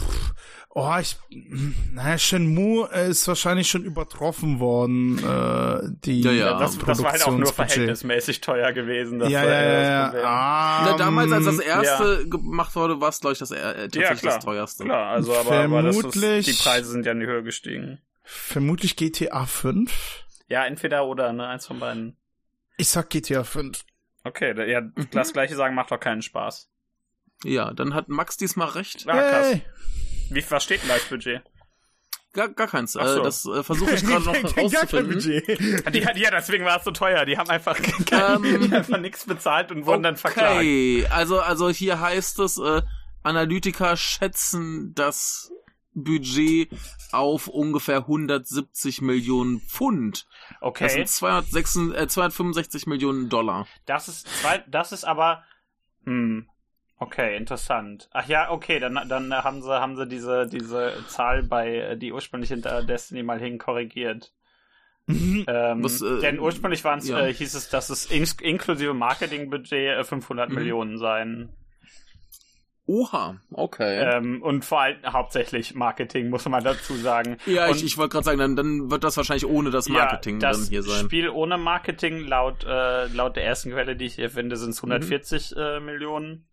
pff, oh, ich, naja, Shenmue ist wahrscheinlich schon übertroffen worden, äh, die Ja, ja. Das, das war halt auch nur verhältnismäßig teuer gewesen. Das Ja, war ja, das ja, ja. Ah, Na, damals, als das ähm, erste gemacht wurde, war es, glaube ich, das äh, tatsächlich Ja, klar. das teuerste. Klar, also aber, aber das ist, Vermutlich- die Preise sind ja in die Höhe gestiegen. Vermutlich GTA 5. Ja, entweder oder, ne? Eins von beiden. Ich sag GTA 5. Okay, ja, das gleiche sagen macht doch keinen Spaß. Ja, dann hat Max diesmal recht. Ah, krass. Hey. Wie, was steht denn da als Budget? Gar, gar keins. Ach so. Äh, das äh, versuche ich gerade noch Gar kein herauszufinden. Budget. Die, ja, deswegen war es so teuer. Die haben einfach, Ähm, die einfach nichts bezahlt und wurden dann verklagt. Okay, also, also hier heißt es, äh, Analytiker schätzen das Budget auf ungefähr 170 Millionen Pfund. Das Okay, sind 206, äh, 265 Millionen Dollar. das ist, zwei- das ist aber, hm, okay, interessant. Ach ja, okay, dann, dann haben sie, haben sie diese, diese Zahl bei, äh, die ursprünglich hinter Destiny mal hin korrigiert. Ähm, Was, äh, denn ursprünglich ja. äh, hieß es, dass es ins, inklusive Marketingbudget äh, 500 Mhm. Millionen sein. Oha, okay. Ähm, und vor allem hauptsächlich Marketing, muss man dazu sagen. ja, und, ich, ich wollte gerade sagen, dann, dann wird das wahrscheinlich ohne das Marketing ja, das drin hier sein. Spiel ohne Marketing, laut, äh, laut der ersten Quelle, die ich hier finde, sind es Mhm. 140 äh, Millionen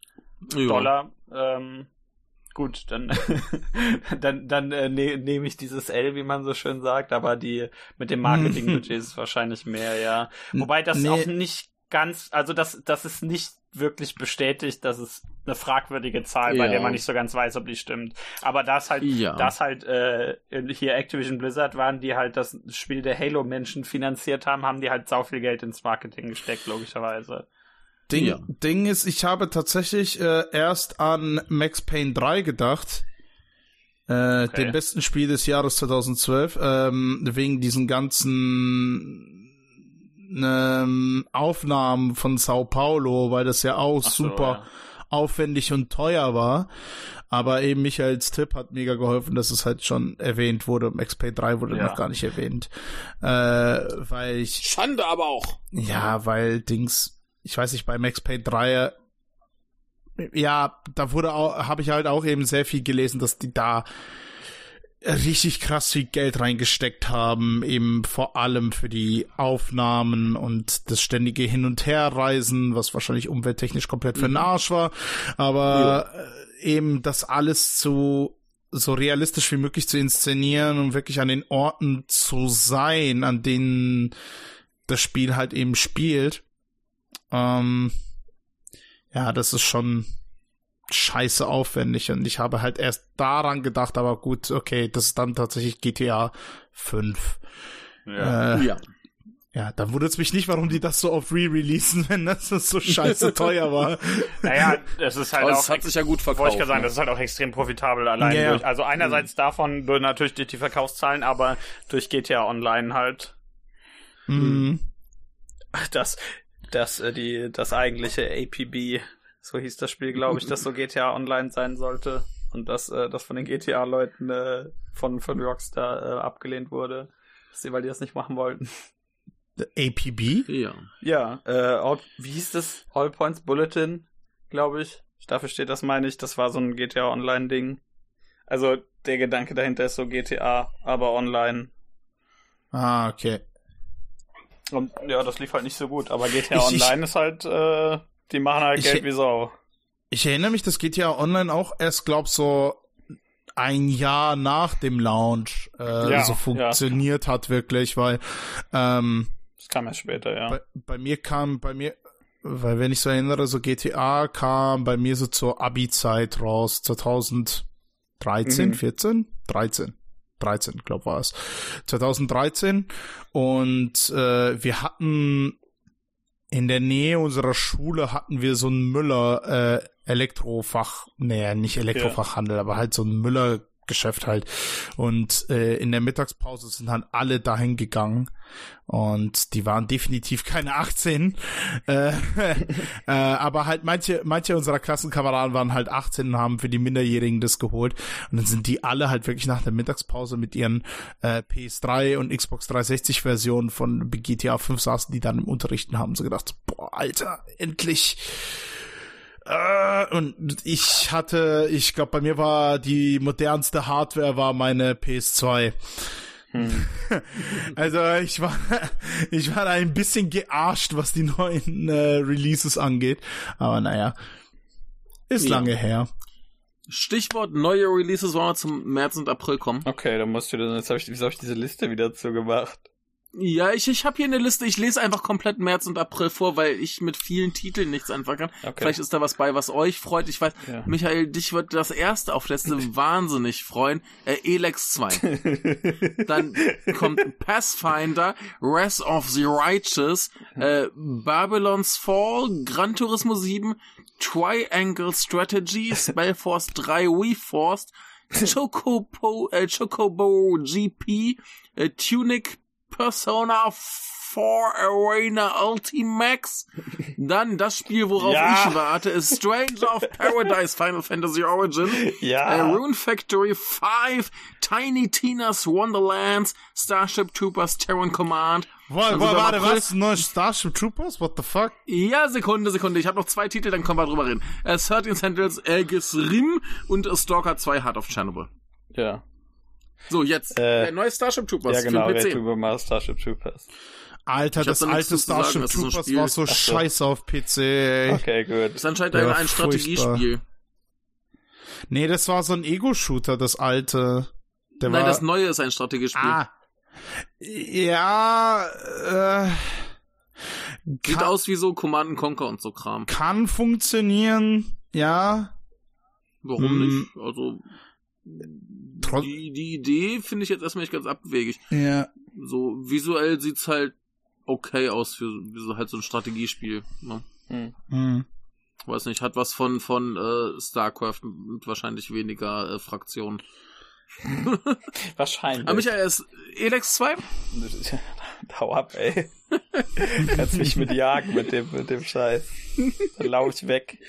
Ja. Dollar. Ähm, gut, dann, dann, dann äh, ne, nehme ich dieses L, wie man so schön sagt, aber die mit dem Marketingbudget ist es wahrscheinlich mehr, ja. Wobei das Nee. auch nicht ganz, also das, das ist nicht wirklich bestätigt, das ist eine fragwürdige Zahl, bei Ja. der man nicht so ganz weiß, ob die stimmt. Aber das halt, Ja. das halt äh, hier Activision Blizzard waren, die halt das Spiel der Halo-Menschen finanziert haben, haben die halt sau viel Geld ins Marketing gesteckt, logischerweise. Ding, Ja. Ding ist, ich habe tatsächlich äh, erst an Max Payne 3 gedacht. Äh, Dem besten Spiel des Jahres 2012, ähm, wegen diesen ganzen ähm, Aufnahmen von Sao Paulo, weil das ja auch so, super aufwendig und teuer war. Aber eben Michaels Tipp hat mega geholfen, dass es halt schon erwähnt wurde. Max Payne 3 wurde Ja. noch gar nicht erwähnt. Äh, weil ich Schande aber auch. ja, weil Dings, ich weiß nicht, bei Max Payne 3, ja, da wurde auch, habe ich halt auch eben sehr viel gelesen, dass die da richtig krass viel Geld reingesteckt haben, eben vor allem für die Aufnahmen und das ständige Hin- und Herreisen, was wahrscheinlich umwelttechnisch komplett für den Arsch war, aber äh, eben das alles zu so realistisch wie möglich zu inszenieren und wirklich an den Orten zu sein, an denen das Spiel halt eben spielt. Ähm, ja, das ist schon scheiße aufwendig und ich habe halt erst daran gedacht, aber gut, okay, das ist dann tatsächlich GTA 5. Ja. Äh, Ja. ja, dann wundert es mich nicht, warum die das so oft re-releasen, wenn das so scheiße teuer war. Naja, es ist halt Aber auch. es hat sich ja gut wollte verkauft. ich gerade sagen, ne? das ist halt auch extrem profitabel allein Ja, durch. Also einerseits davon durch natürlich durch die Verkaufszahlen, aber durch GTA Online halt. Mhm. Das, das, äh, die, das eigentliche APB, so hieß das Spiel, glaube ich, das so GTA Online sein sollte. Und das, äh, das von den GTA-Leuten äh, von, von Rockstar äh, abgelehnt wurde. Dass sie, weil die das nicht machen wollten. APB? Ja. Ja, äh, All, wie hieß das? All Points Bulletin, glaube ich. Dafür steht das, meine ich. Das war so ein GTA Online-Ding. Also der Gedanke dahinter ist so GTA, aber online. Ah, okay. Und ja, das lief halt nicht so gut. Aber GTA Ich- ich- Online ist halt, äh, die machen halt Ich- Geld wie Sau. Ich erinnere mich, das geht ja online auch erst, glaub so ein Jahr nach dem Launch äh, Ja, so ja. funktioniert hat wirklich, weil ähm, Das kam ja später, ja. bei, bei mir kam bei mir weil wenn ich so erinnere, so GTA kam bei mir so zur Abi-Zeit raus, 2013, Mhm. 14, 13. 13, glaub war es. 2013 und äh, wir hatten in der Nähe unserer Schule hatten wir so einen Müller äh, Elektrofach, nee, nicht Elektrofachhandel, aber halt so ein Müller Geschäft halt. Und äh, in der Mittagspause sind halt alle dahin gegangen und die waren definitiv keine 18. Äh, äh, aber halt manche, manche unserer Klassenkameraden waren halt 18 und haben für die Minderjährigen das geholt. Und dann sind die alle halt wirklich nach der Mittagspause mit ihren äh, PS3 und Xbox 360 Versionen von GTA 5 saßen, die dann im Unterrichten haben so gedacht, boah, Alter, endlich. Äh, und ich hatte, ich glaube, bei mir war die modernste Hardware war meine PS2. Hm. Also ich war, ich war da ein bisschen gearscht, was die neuen äh, Releases angeht. Aber naja, ist Ja. lange her. Stichwort neue Releases wollen wir zum März und April kommen. Okay, dann musst du dann, jetzt hab ich, wieso hab ich diese Liste wieder zugemacht? Ja, ich, ich habe hier eine Liste. Ich lese einfach komplett März und April vor, weil ich mit vielen Titeln nichts anfangen kann. Okay. Vielleicht ist da was bei, was euch freut. Ich weiß, Ja. Michael, dich wird das erste auf Liste wahnsinnig freuen. Äh, Elex 2. Dann kommt Pathfinder, Wrath of the Righteous, äh, Babylon's Fall, Gran Turismo 7, Triangle Strategy, Spellforce 3 WeForced, Chocobo, äh, Chocobo GP, äh, Tunic Persona 4 Arena Ultimax. Dann das Spiel, worauf Ja. ich warte, ist Stranger of Paradise Final Fantasy Origin. Ja. Äh, Rune Factory 5, Tiny Tina's Wonderlands, Starship Troopers Terran Command. Warte, Also, warte, im April- was? Neue Starship Troopers? What the fuck? Ja, Sekunde, Sekunde. Ich habe noch zwei Titel, dann kommen wir drüber reden. Äh, 13 Sentinels, Elgis Rim und Stalker 2 Heart of Chernobyl. Ja. So, jetzt. Äh, äh, neue Starship Troopers Ja, genau, für PC. Mal Starship Troopers. Alter, das da alte sagen, Starship das so ein Troopers war so Ach scheiße auf PC. ey. Okay, gut. ist anscheinend Ja, ein, ein furchtbar. Strategiespiel. Nee, das war so ein Ego-Shooter, das alte. Der Nein, war, das neue ist ein Strategiespiel. Ah. Ja, äh, Sieht kann, aus wie so Command Conquer und so Kram. kann funktionieren, ja. Warum Hm. nicht? Also, Trot- die, die Idee finde ich jetzt erstmal nicht ganz abwegig. Ja. So, visuell sieht's halt okay aus für wie so halt so ein Strategiespiel. Ne? Hm. Hm. Weiß nicht, hat was von, von äh, StarCraft mit wahrscheinlich weniger äh, Fraktionen. Wahrscheinlich. Aber Michael, ist Elex 2? Hau ab, ey. Kannst mich mit jagen mit dem, mit dem Scheiß. Dann lau ich weg.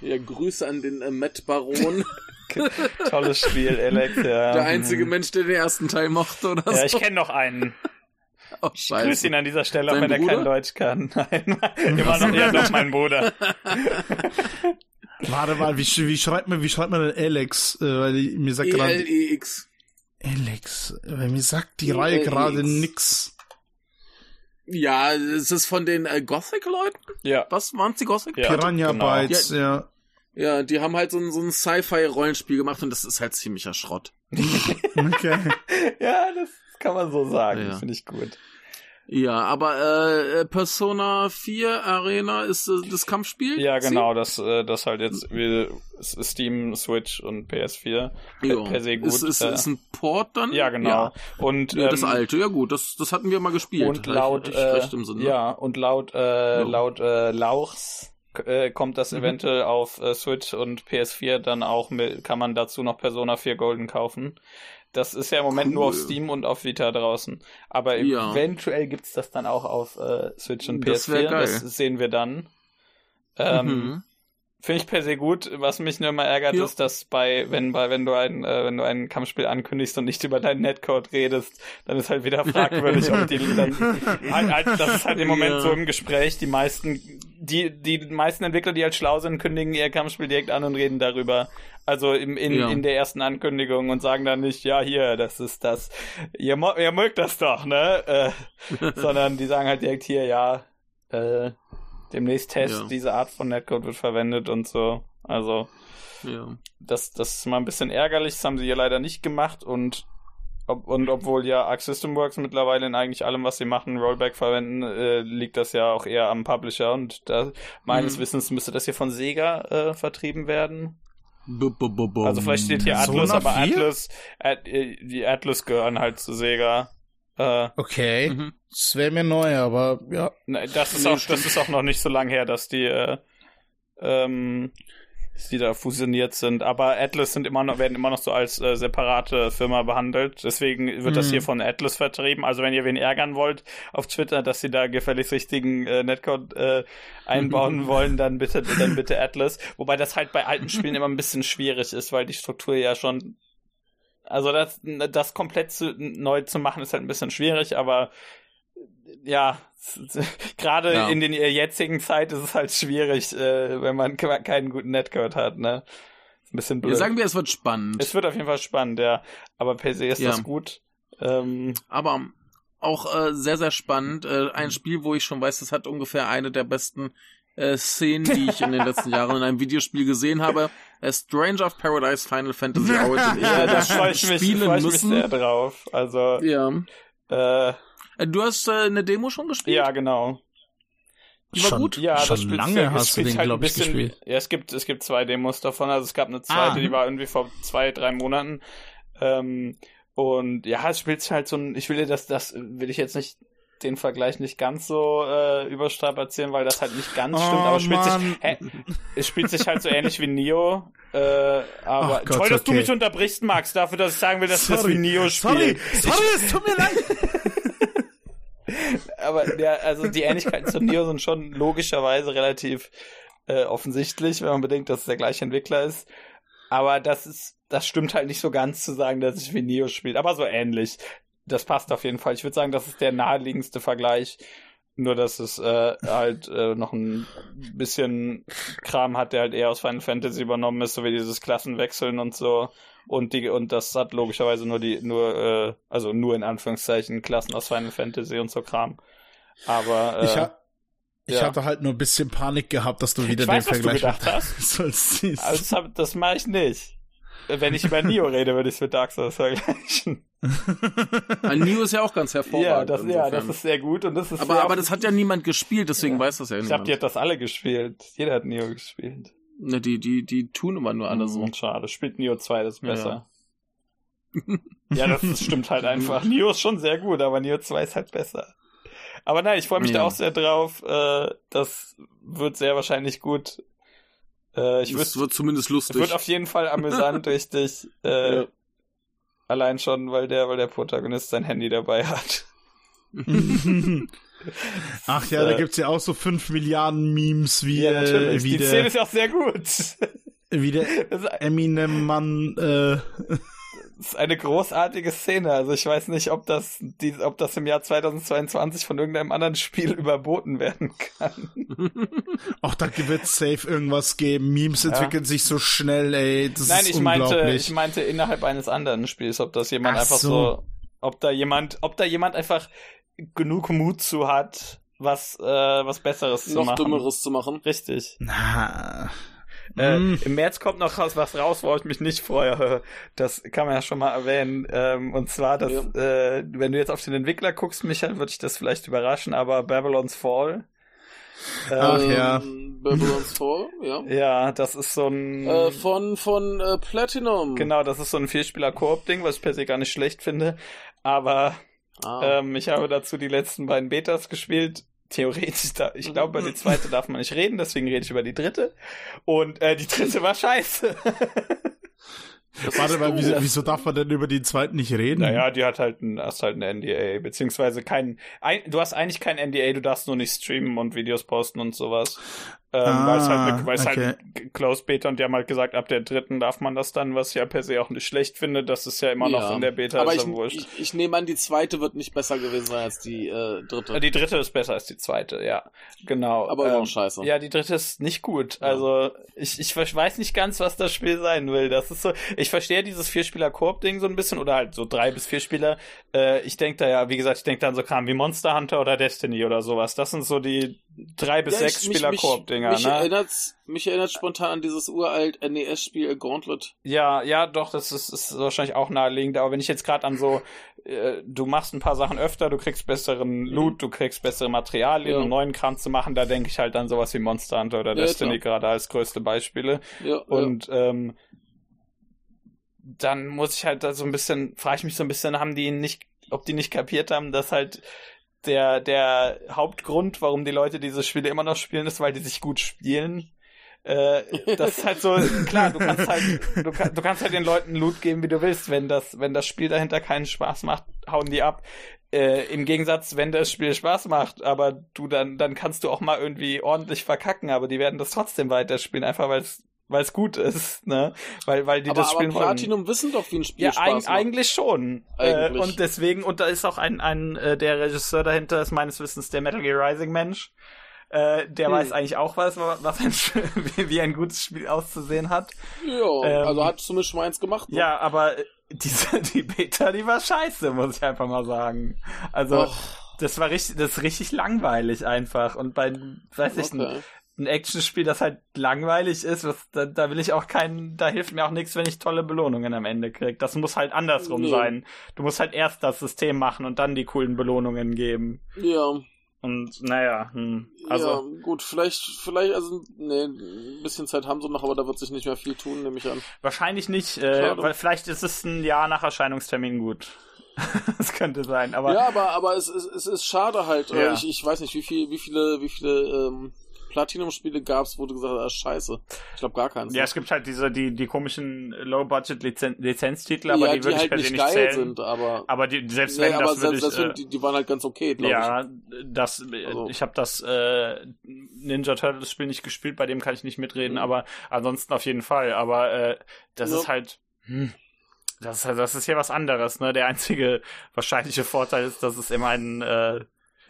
Ja, Grüße an den äh, Matt Baron. Tolles Spiel, Alex, ja. Der einzige Mensch, der den ersten Teil mochte oder Ja, so. ich kenne noch einen. oh, Grüß scheiße. ihn an dieser Stelle, auch wenn er kein? Deutsch kann. Nein, immer noch, ja, doch mein Bruder. Warte mal, wie, wie schreibt man, wie schreibt man denn Alex? Äh, weil die- mir E sagt gerade E-L-E-X. Alex, weil mir sagt die E-L-E-X. Reihe gerade nix. Ja, es ist von den äh, Gothic-Leuten? Ja. Was waren's die Gothic? Ja. Piranha genau. Bytes, ja. Ja, die haben halt so ein, so ein Sci-Fi-Rollenspiel gemacht und das ist halt ziemlicher Schrott. Okay. Ja, das kann man so sagen. Ja. Finde ich gut. Ja, aber äh, Persona 4 Arena ist äh, das Kampfspiel? Ja, genau, das, äh, das halt jetzt wie Steam, Switch und PS4 jo. per se gut. Ist, ist, äh, ist ein Port dann? Ja, genau. Ja. Und ja, das ähm, alte, ja gut, das, das hatten wir mal gespielt. Und laut, äh, ja, und laut, äh, laut äh, Lauchs äh, kommt das mhm. eventuell auf äh, Switch und PS4 dann auch mit, kann man dazu noch Persona 4 Golden kaufen. Das ist ja im Moment cool. nur auf Steam und auf Vita draußen. Aber ja. eventuell gibt's das dann auch auf äh, Switch und PS4. Das, das sehen wir dann. Ähm, mhm. Finde ich per se gut. Was mich nur immer ärgert, ja. ist, dass bei, wenn bei, wenn du ein, äh, wenn du ein Kampfspiel ankündigst und nicht über deinen Netcode redest, dann ist halt wieder fragwürdig, ob die dann, halt, halt, das ist halt im Moment ja. so im Gespräch. Die meisten, die, die meisten Entwickler, die halt schlau sind, kündigen ihr Kampfspiel direkt an und reden darüber. Also im, in, ja. in der ersten Ankündigung und sagen dann nicht, ja, hier, das ist das, ihr, ihr mögt das doch, ne? Äh, sondern die sagen halt direkt hier, ja, äh, Demnächst Test, ja. diese Art von Netcode wird verwendet und so. Also, ja. das, das ist mal ein bisschen ärgerlich. Das haben sie hier leider nicht gemacht und ob, und obwohl ja Arc System Works mittlerweile in eigentlich allem, was sie machen, Rollback verwenden, äh, liegt das ja auch eher am Publisher und da, meines mhm. Wissens müsste das hier von Sega äh, vertrieben werden. B -b -b also vielleicht steht hier Atlas, aber Atlas, At, äh, die Atlas gehören halt zu Sega. Äh, okay. Mhm. Das wäre mir neu, aber ja. Das ist, auch, das ist auch noch nicht so lang her, dass die, äh, ähm, die da fusioniert sind. Aber Atlas sind immer noch, werden immer noch so als äh, separate Firma behandelt. Deswegen wird mhm. das hier von Atlas vertrieben. Also wenn ihr wen ärgern wollt auf Twitter, dass sie da gefälligst richtigen äh, Netcode äh, einbauen wollen, dann bitte, dann bitte Atlas. Wobei das halt bei alten Spielen immer ein bisschen schwierig ist, weil die Struktur ja schon also das, das komplett zu, neu zu machen ist halt ein bisschen schwierig, aber ja, gerade ja. in den jetzigen Zeit ist es halt schwierig, äh, wenn man keinen guten Netcode hat, ne? Ist ein bisschen blöd. Ja, sagen wir, es wird spannend. Es wird auf jeden Fall spannend, ja. Aber per se ist ja. das gut. Ähm, aber auch äh, sehr, sehr spannend. Äh, ein Spiel, wo ich schon weiß, das hat ungefähr eine der besten äh, Szenen, die ich in den letzten Jahren in einem Videospiel gesehen habe. A Stranger of Paradise Final Fantasy Origin. ja, das freue ich mich, freu ich mich sehr drauf. Also, ja. Äh, äh, du hast äh, eine Demo schon gespielt? Ja, genau. Die war schon, gut? Ja, schon das spielt, lange hast du den, halt glaube ich, bisschen, gespielt. Ja, es gibt, es gibt zwei Demos davon. Also es gab eine zweite, ah. die war irgendwie vor zwei, drei Monaten. Ähm, und ja, es spielt sich halt so ein, ich will dir das, das will ich jetzt nicht den Vergleich nicht ganz so äh, überstrapazieren, weil das halt nicht ganz oh, stimmt, aber spielt sich, hä, es spielt sich halt so ähnlich wie Neo. Äh, aber Gott, toll, dass okay. du mich unterbrichst, Max, dafür, dass ich sagen will, dass sorry. das wie Neo spielt. Sorry, sorry, ich, es tut mir leid. aber ja, also die Ähnlichkeiten zu Neo sind schon logischerweise relativ äh, offensichtlich, wenn man bedenkt, dass es der gleiche Entwickler ist. Aber das ist, das stimmt halt nicht so ganz zu sagen, dass es wie Neo spielt, aber so ähnlich das passt auf jeden Fall. Ich würde sagen, das ist der naheliegendste Vergleich. Nur, dass es äh, halt äh, noch ein bisschen Kram hat, der halt eher aus Final Fantasy übernommen ist, so wie dieses Klassenwechseln und so. Und die und das hat logischerweise nur die, nur, äh, also nur in Anführungszeichen Klassen aus Final Fantasy und so Kram. Aber äh, ich, ha ich ja. hatte halt nur ein bisschen Panik gehabt, dass du wieder ich den weiß, Vergleich was du gedacht hast. also das, das mache ich nicht. Wenn ich über Nio rede, würde ich es mit Dark Souls vergleichen. Ein Nio ist ja auch ganz hervorragend. Ja, das, ja, das ist sehr gut und das ist aber, aber das hat ja niemand gespielt, deswegen ja. weiß das ja niemand. Ich glaube, die hat das alle gespielt. Jeder hat Nio gespielt. Ne, die, die, die tun immer nur alle so. Hm, schade, spielt Nio 2, das besser. Ja, ja das, das stimmt halt einfach. Nio ist schon sehr gut, aber Nio 2 ist halt besser. Aber nein, ich freue mich ja. da auch sehr drauf. Äh, das wird sehr wahrscheinlich gut. Äh, ich das wird zumindest lustig. Wird auf jeden Fall amüsant, richtig. Äh, ja. Allein schon, weil der, weil der Protagonist sein Handy dabei hat. Ach ja, da äh, gibt's ja auch so fünf Milliarden Memes wie, ja, natürlich. wie Die der, Szene ist ja auch sehr gut. Wie der Eminem-Mann äh, ist eine großartige Szene. Also ich weiß nicht, ob das, die, ob das im Jahr 2022 von irgendeinem anderen Spiel überboten werden kann. Auch da wird es safe irgendwas geben. Memes ja. entwickeln sich so schnell, ey. Das Nein, ist ich unglaublich. meinte, ich meinte innerhalb eines anderen Spiels, ob das jemand Ach einfach so. so, ob da jemand, ob da jemand einfach genug Mut zu hat, was, äh, was Besseres Noch zu machen. Noch Dümmeres zu machen. Richtig. Na. Äh, mm. Im März kommt noch was raus, wo ich mich nicht freue. Das kann man ja schon mal erwähnen. Ähm, und zwar, dass, ja. äh, wenn du jetzt auf den Entwickler guckst, Michael, würde ich das vielleicht überraschen, aber Babylon's Fall. Ach ähm, ja. Babylon's Fall, ja. Ja, das ist so ein. Äh, von von äh, Platinum. Genau, das ist so ein Vierspieler-Koop-Ding, was ich per se gar nicht schlecht finde. Aber ah. ähm, ich habe dazu die letzten beiden Betas gespielt theoretisch, da, ich glaube, über die zweite darf man nicht reden, deswegen rede ich über die dritte. Und äh, die dritte war scheiße. Warte mal, wieso, wieso, darf man denn über die zweiten nicht reden? Naja, die hat halt ein, hast halt ein NDA, beziehungsweise kein, ein, du hast eigentlich kein NDA, du darfst nur nicht streamen und Videos posten und sowas. Ähm, ah, weil es halt, weil es halt okay. halt Closed Beta und die haben halt gesagt, ab der dritten darf man das dann, was ich ja per se auch nicht schlecht finde. Das ist ja immer noch ja. in der Beta, Aber ist ich, ja wurscht. Ich, ich, nehme an, die zweite wird nicht besser gewesen sein als die äh, dritte. Die dritte ist besser als die zweite, ja. Genau. Aber ähm, auch scheiße. Ja, die dritte ist nicht gut. Also ich, ich weiß nicht ganz, was das Spiel sein will. Das ist so, ich verstehe dieses Vierspieler-Koop-Ding so ein bisschen oder halt so drei bis vier Spieler. Äh, ich denke da ja, wie gesagt, ich denke da an so Kram wie Monster Hunter oder Destiny oder sowas. Das sind so die drei bis ja, sechs Spieler Koop-Dinger. Mich, ne? erinnert's, mich erinnert spontan an dieses uralt NES-Spiel Gauntlet. Ja, ja, doch, das ist, ist wahrscheinlich auch naheliegend. Aber wenn ich jetzt gerade an so, äh, du machst ein paar Sachen öfter, du kriegst besseren mhm. Loot, du kriegst bessere Materialien, ja. um neuen Kram zu machen, da denke ich halt an sowas wie Monster Hunter oder ja, Destiny gerade als größte Beispiele. Ja, Und ähm, dann muss ich halt da so ein bisschen, frage ich mich so ein bisschen, haben die nicht, ob die nicht kapiert haben, dass halt der, der Hauptgrund, warum die Leute diese Spiele immer noch spielen, ist, weil die sich gut spielen. Äh, das ist halt so, klar, du kannst halt, du, kann, du kannst halt den Leuten Loot geben, wie du willst. Wenn das, wenn das Spiel dahinter keinen Spaß macht, hauen die ab. Äh, Im Gegensatz, wenn das Spiel Spaß macht, aber du dann, dann kannst du auch mal irgendwie ordentlich verkacken, aber die werden das trotzdem weiterspielen, einfach weil es weil es gut ist, ne? Weil, weil die aber, das spielen aber Platinum wollen. wissen doch, wie ein Spiel ja, Spaß macht. eigentlich schon. Äh, eigentlich. Äh, und deswegen, und da ist auch ein, ein äh, der Regisseur dahinter ist meines Wissens der Metal Gear Rising Mensch. Äh, der hm. weiß eigentlich auch was, was ein, wie ein gutes Spiel auszusehen hat. Ja, ähm, also hat zumindest schon eins gemacht. Ne? Ja, aber diese, die Beta, die war scheiße, muss ich einfach mal sagen. Also, Och. das war richtig, das ist richtig langweilig einfach. Und bei, weiß ich, okay ein Actionspiel, das halt langweilig ist, was, da, da will ich auch keinen, da hilft mir auch nichts, wenn ich tolle Belohnungen am Ende krieg. Das muss halt andersrum nee. sein. Du musst halt erst das System machen und dann die coolen Belohnungen geben. Ja. Und naja, hm, also. Ja, gut, vielleicht, vielleicht, also, nee, ein bisschen Zeit haben sie noch, aber da wird sich nicht mehr viel tun, nehme ich an. Wahrscheinlich nicht, äh, weil vielleicht ist es ein Jahr nach Erscheinungstermin gut. das könnte sein, aber. Ja, aber, aber es, es, es ist schade halt. Ja. Ich, ich weiß nicht, wie viel, wie viele, wie viele, ähm, Platinum-Spiele gab es, wo du gesagt hast, ah, scheiße. Ich glaube gar keins. Ja, es gibt halt diese, die, die komischen Low-Budget-Lizenztitel, aber ja, die, die würde halt per nicht, nicht zählen. Sind, aber, aber die, selbst nee, wenn aber das selbst, ich, äh, die, die waren halt ganz okay, glaube ja, ich. Ja, das, also. ich habe das äh, Ninja Turtles Spiel nicht gespielt, bei dem kann ich nicht mitreden, mhm. aber ansonsten auf jeden Fall. Aber äh, das ja. ist halt, hm, das, das ist hier was anderes, ne? Der einzige wahrscheinliche Vorteil ist, dass es immer ein äh,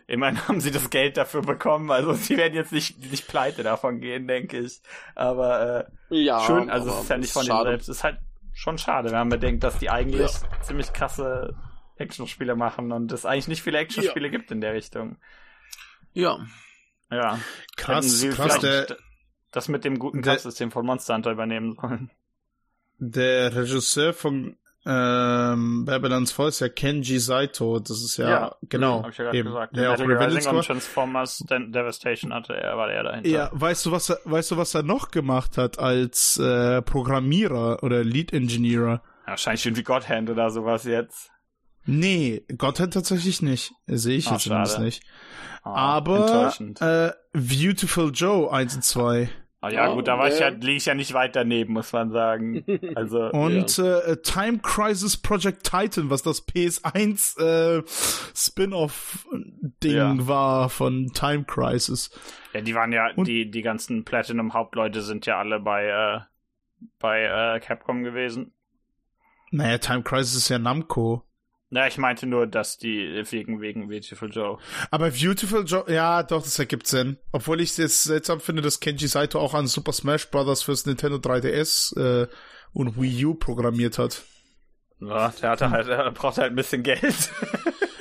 Immerhin haben sie das Geld dafür bekommen, also sie werden jetzt nicht, nicht pleite davon gehen, denke ich. Aber äh, ja, schön, also es ist ja nicht von denen selbst. Es ist halt schon schade, wenn man bedenkt, dass die eigentlich ja. ziemlich krasse Actionspiele machen und es eigentlich nicht viele Actionspiele ja. gibt in der Richtung. Ja. Ja. Krass, krass. Der, das mit dem guten Kampfsystem von Monster Hunter übernehmen sollen. Der Regisseur von ähm, Babylon's Fall ist ja Kenji Saito, das ist ja, ja genau. Hab ich ja eben, gesagt. Der auch Rising und Transformers Devastation hatte er, war er dahinter. Ja, weißt du, was er, weißt du, was er noch gemacht hat als äh, Programmierer oder Lead Engineer? Ja, wahrscheinlich irgendwie Godhand oder sowas jetzt. Nee, Godhand tatsächlich nicht. Sehe ich Ach, jetzt zumindest nicht. Oh, Aber äh, Beautiful Joe 1 und 2. Ah ja, oh, gut, da war ich ja, liege ich ja nicht weit daneben, muss man sagen. Also, und ja. äh, Time Crisis Project Titan, was das PS1 äh, Spin-off-Ding ja. war von Time Crisis. Ja, die waren ja, und, die, die ganzen Platinum-Hauptleute sind ja alle bei, äh, bei äh, Capcom gewesen. Naja, Time Crisis ist ja Namco. Na, ich meinte nur, dass die wegen, wegen Beautiful Joe. Aber Beautiful Joe, ja, doch, das ergibt Sinn. Obwohl ich es jetzt seltsam finde, dass Kenji Saito auch an Super Smash Bros. fürs Nintendo 3DS äh, und Wii U programmiert hat. Ja, der hatte halt, er braucht halt ein bisschen Geld.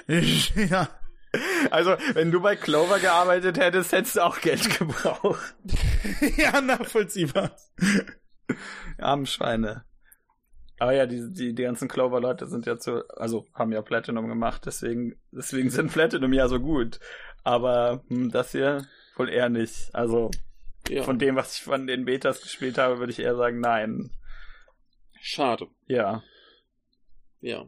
ja. Also, wenn du bei Clover gearbeitet hättest, hättest du auch Geld gebraucht. ja, nachvollziehbar. Armen Schweine. Aber ja, die, die, die ganzen Clover-Leute sind ja zu, also haben ja Platinum gemacht, deswegen, deswegen sind Platinum ja so gut. Aber hm, das hier wohl eher nicht. Also ja. von dem, was ich von den Betas gespielt habe, würde ich eher sagen, nein. Schade. Ja. Ja.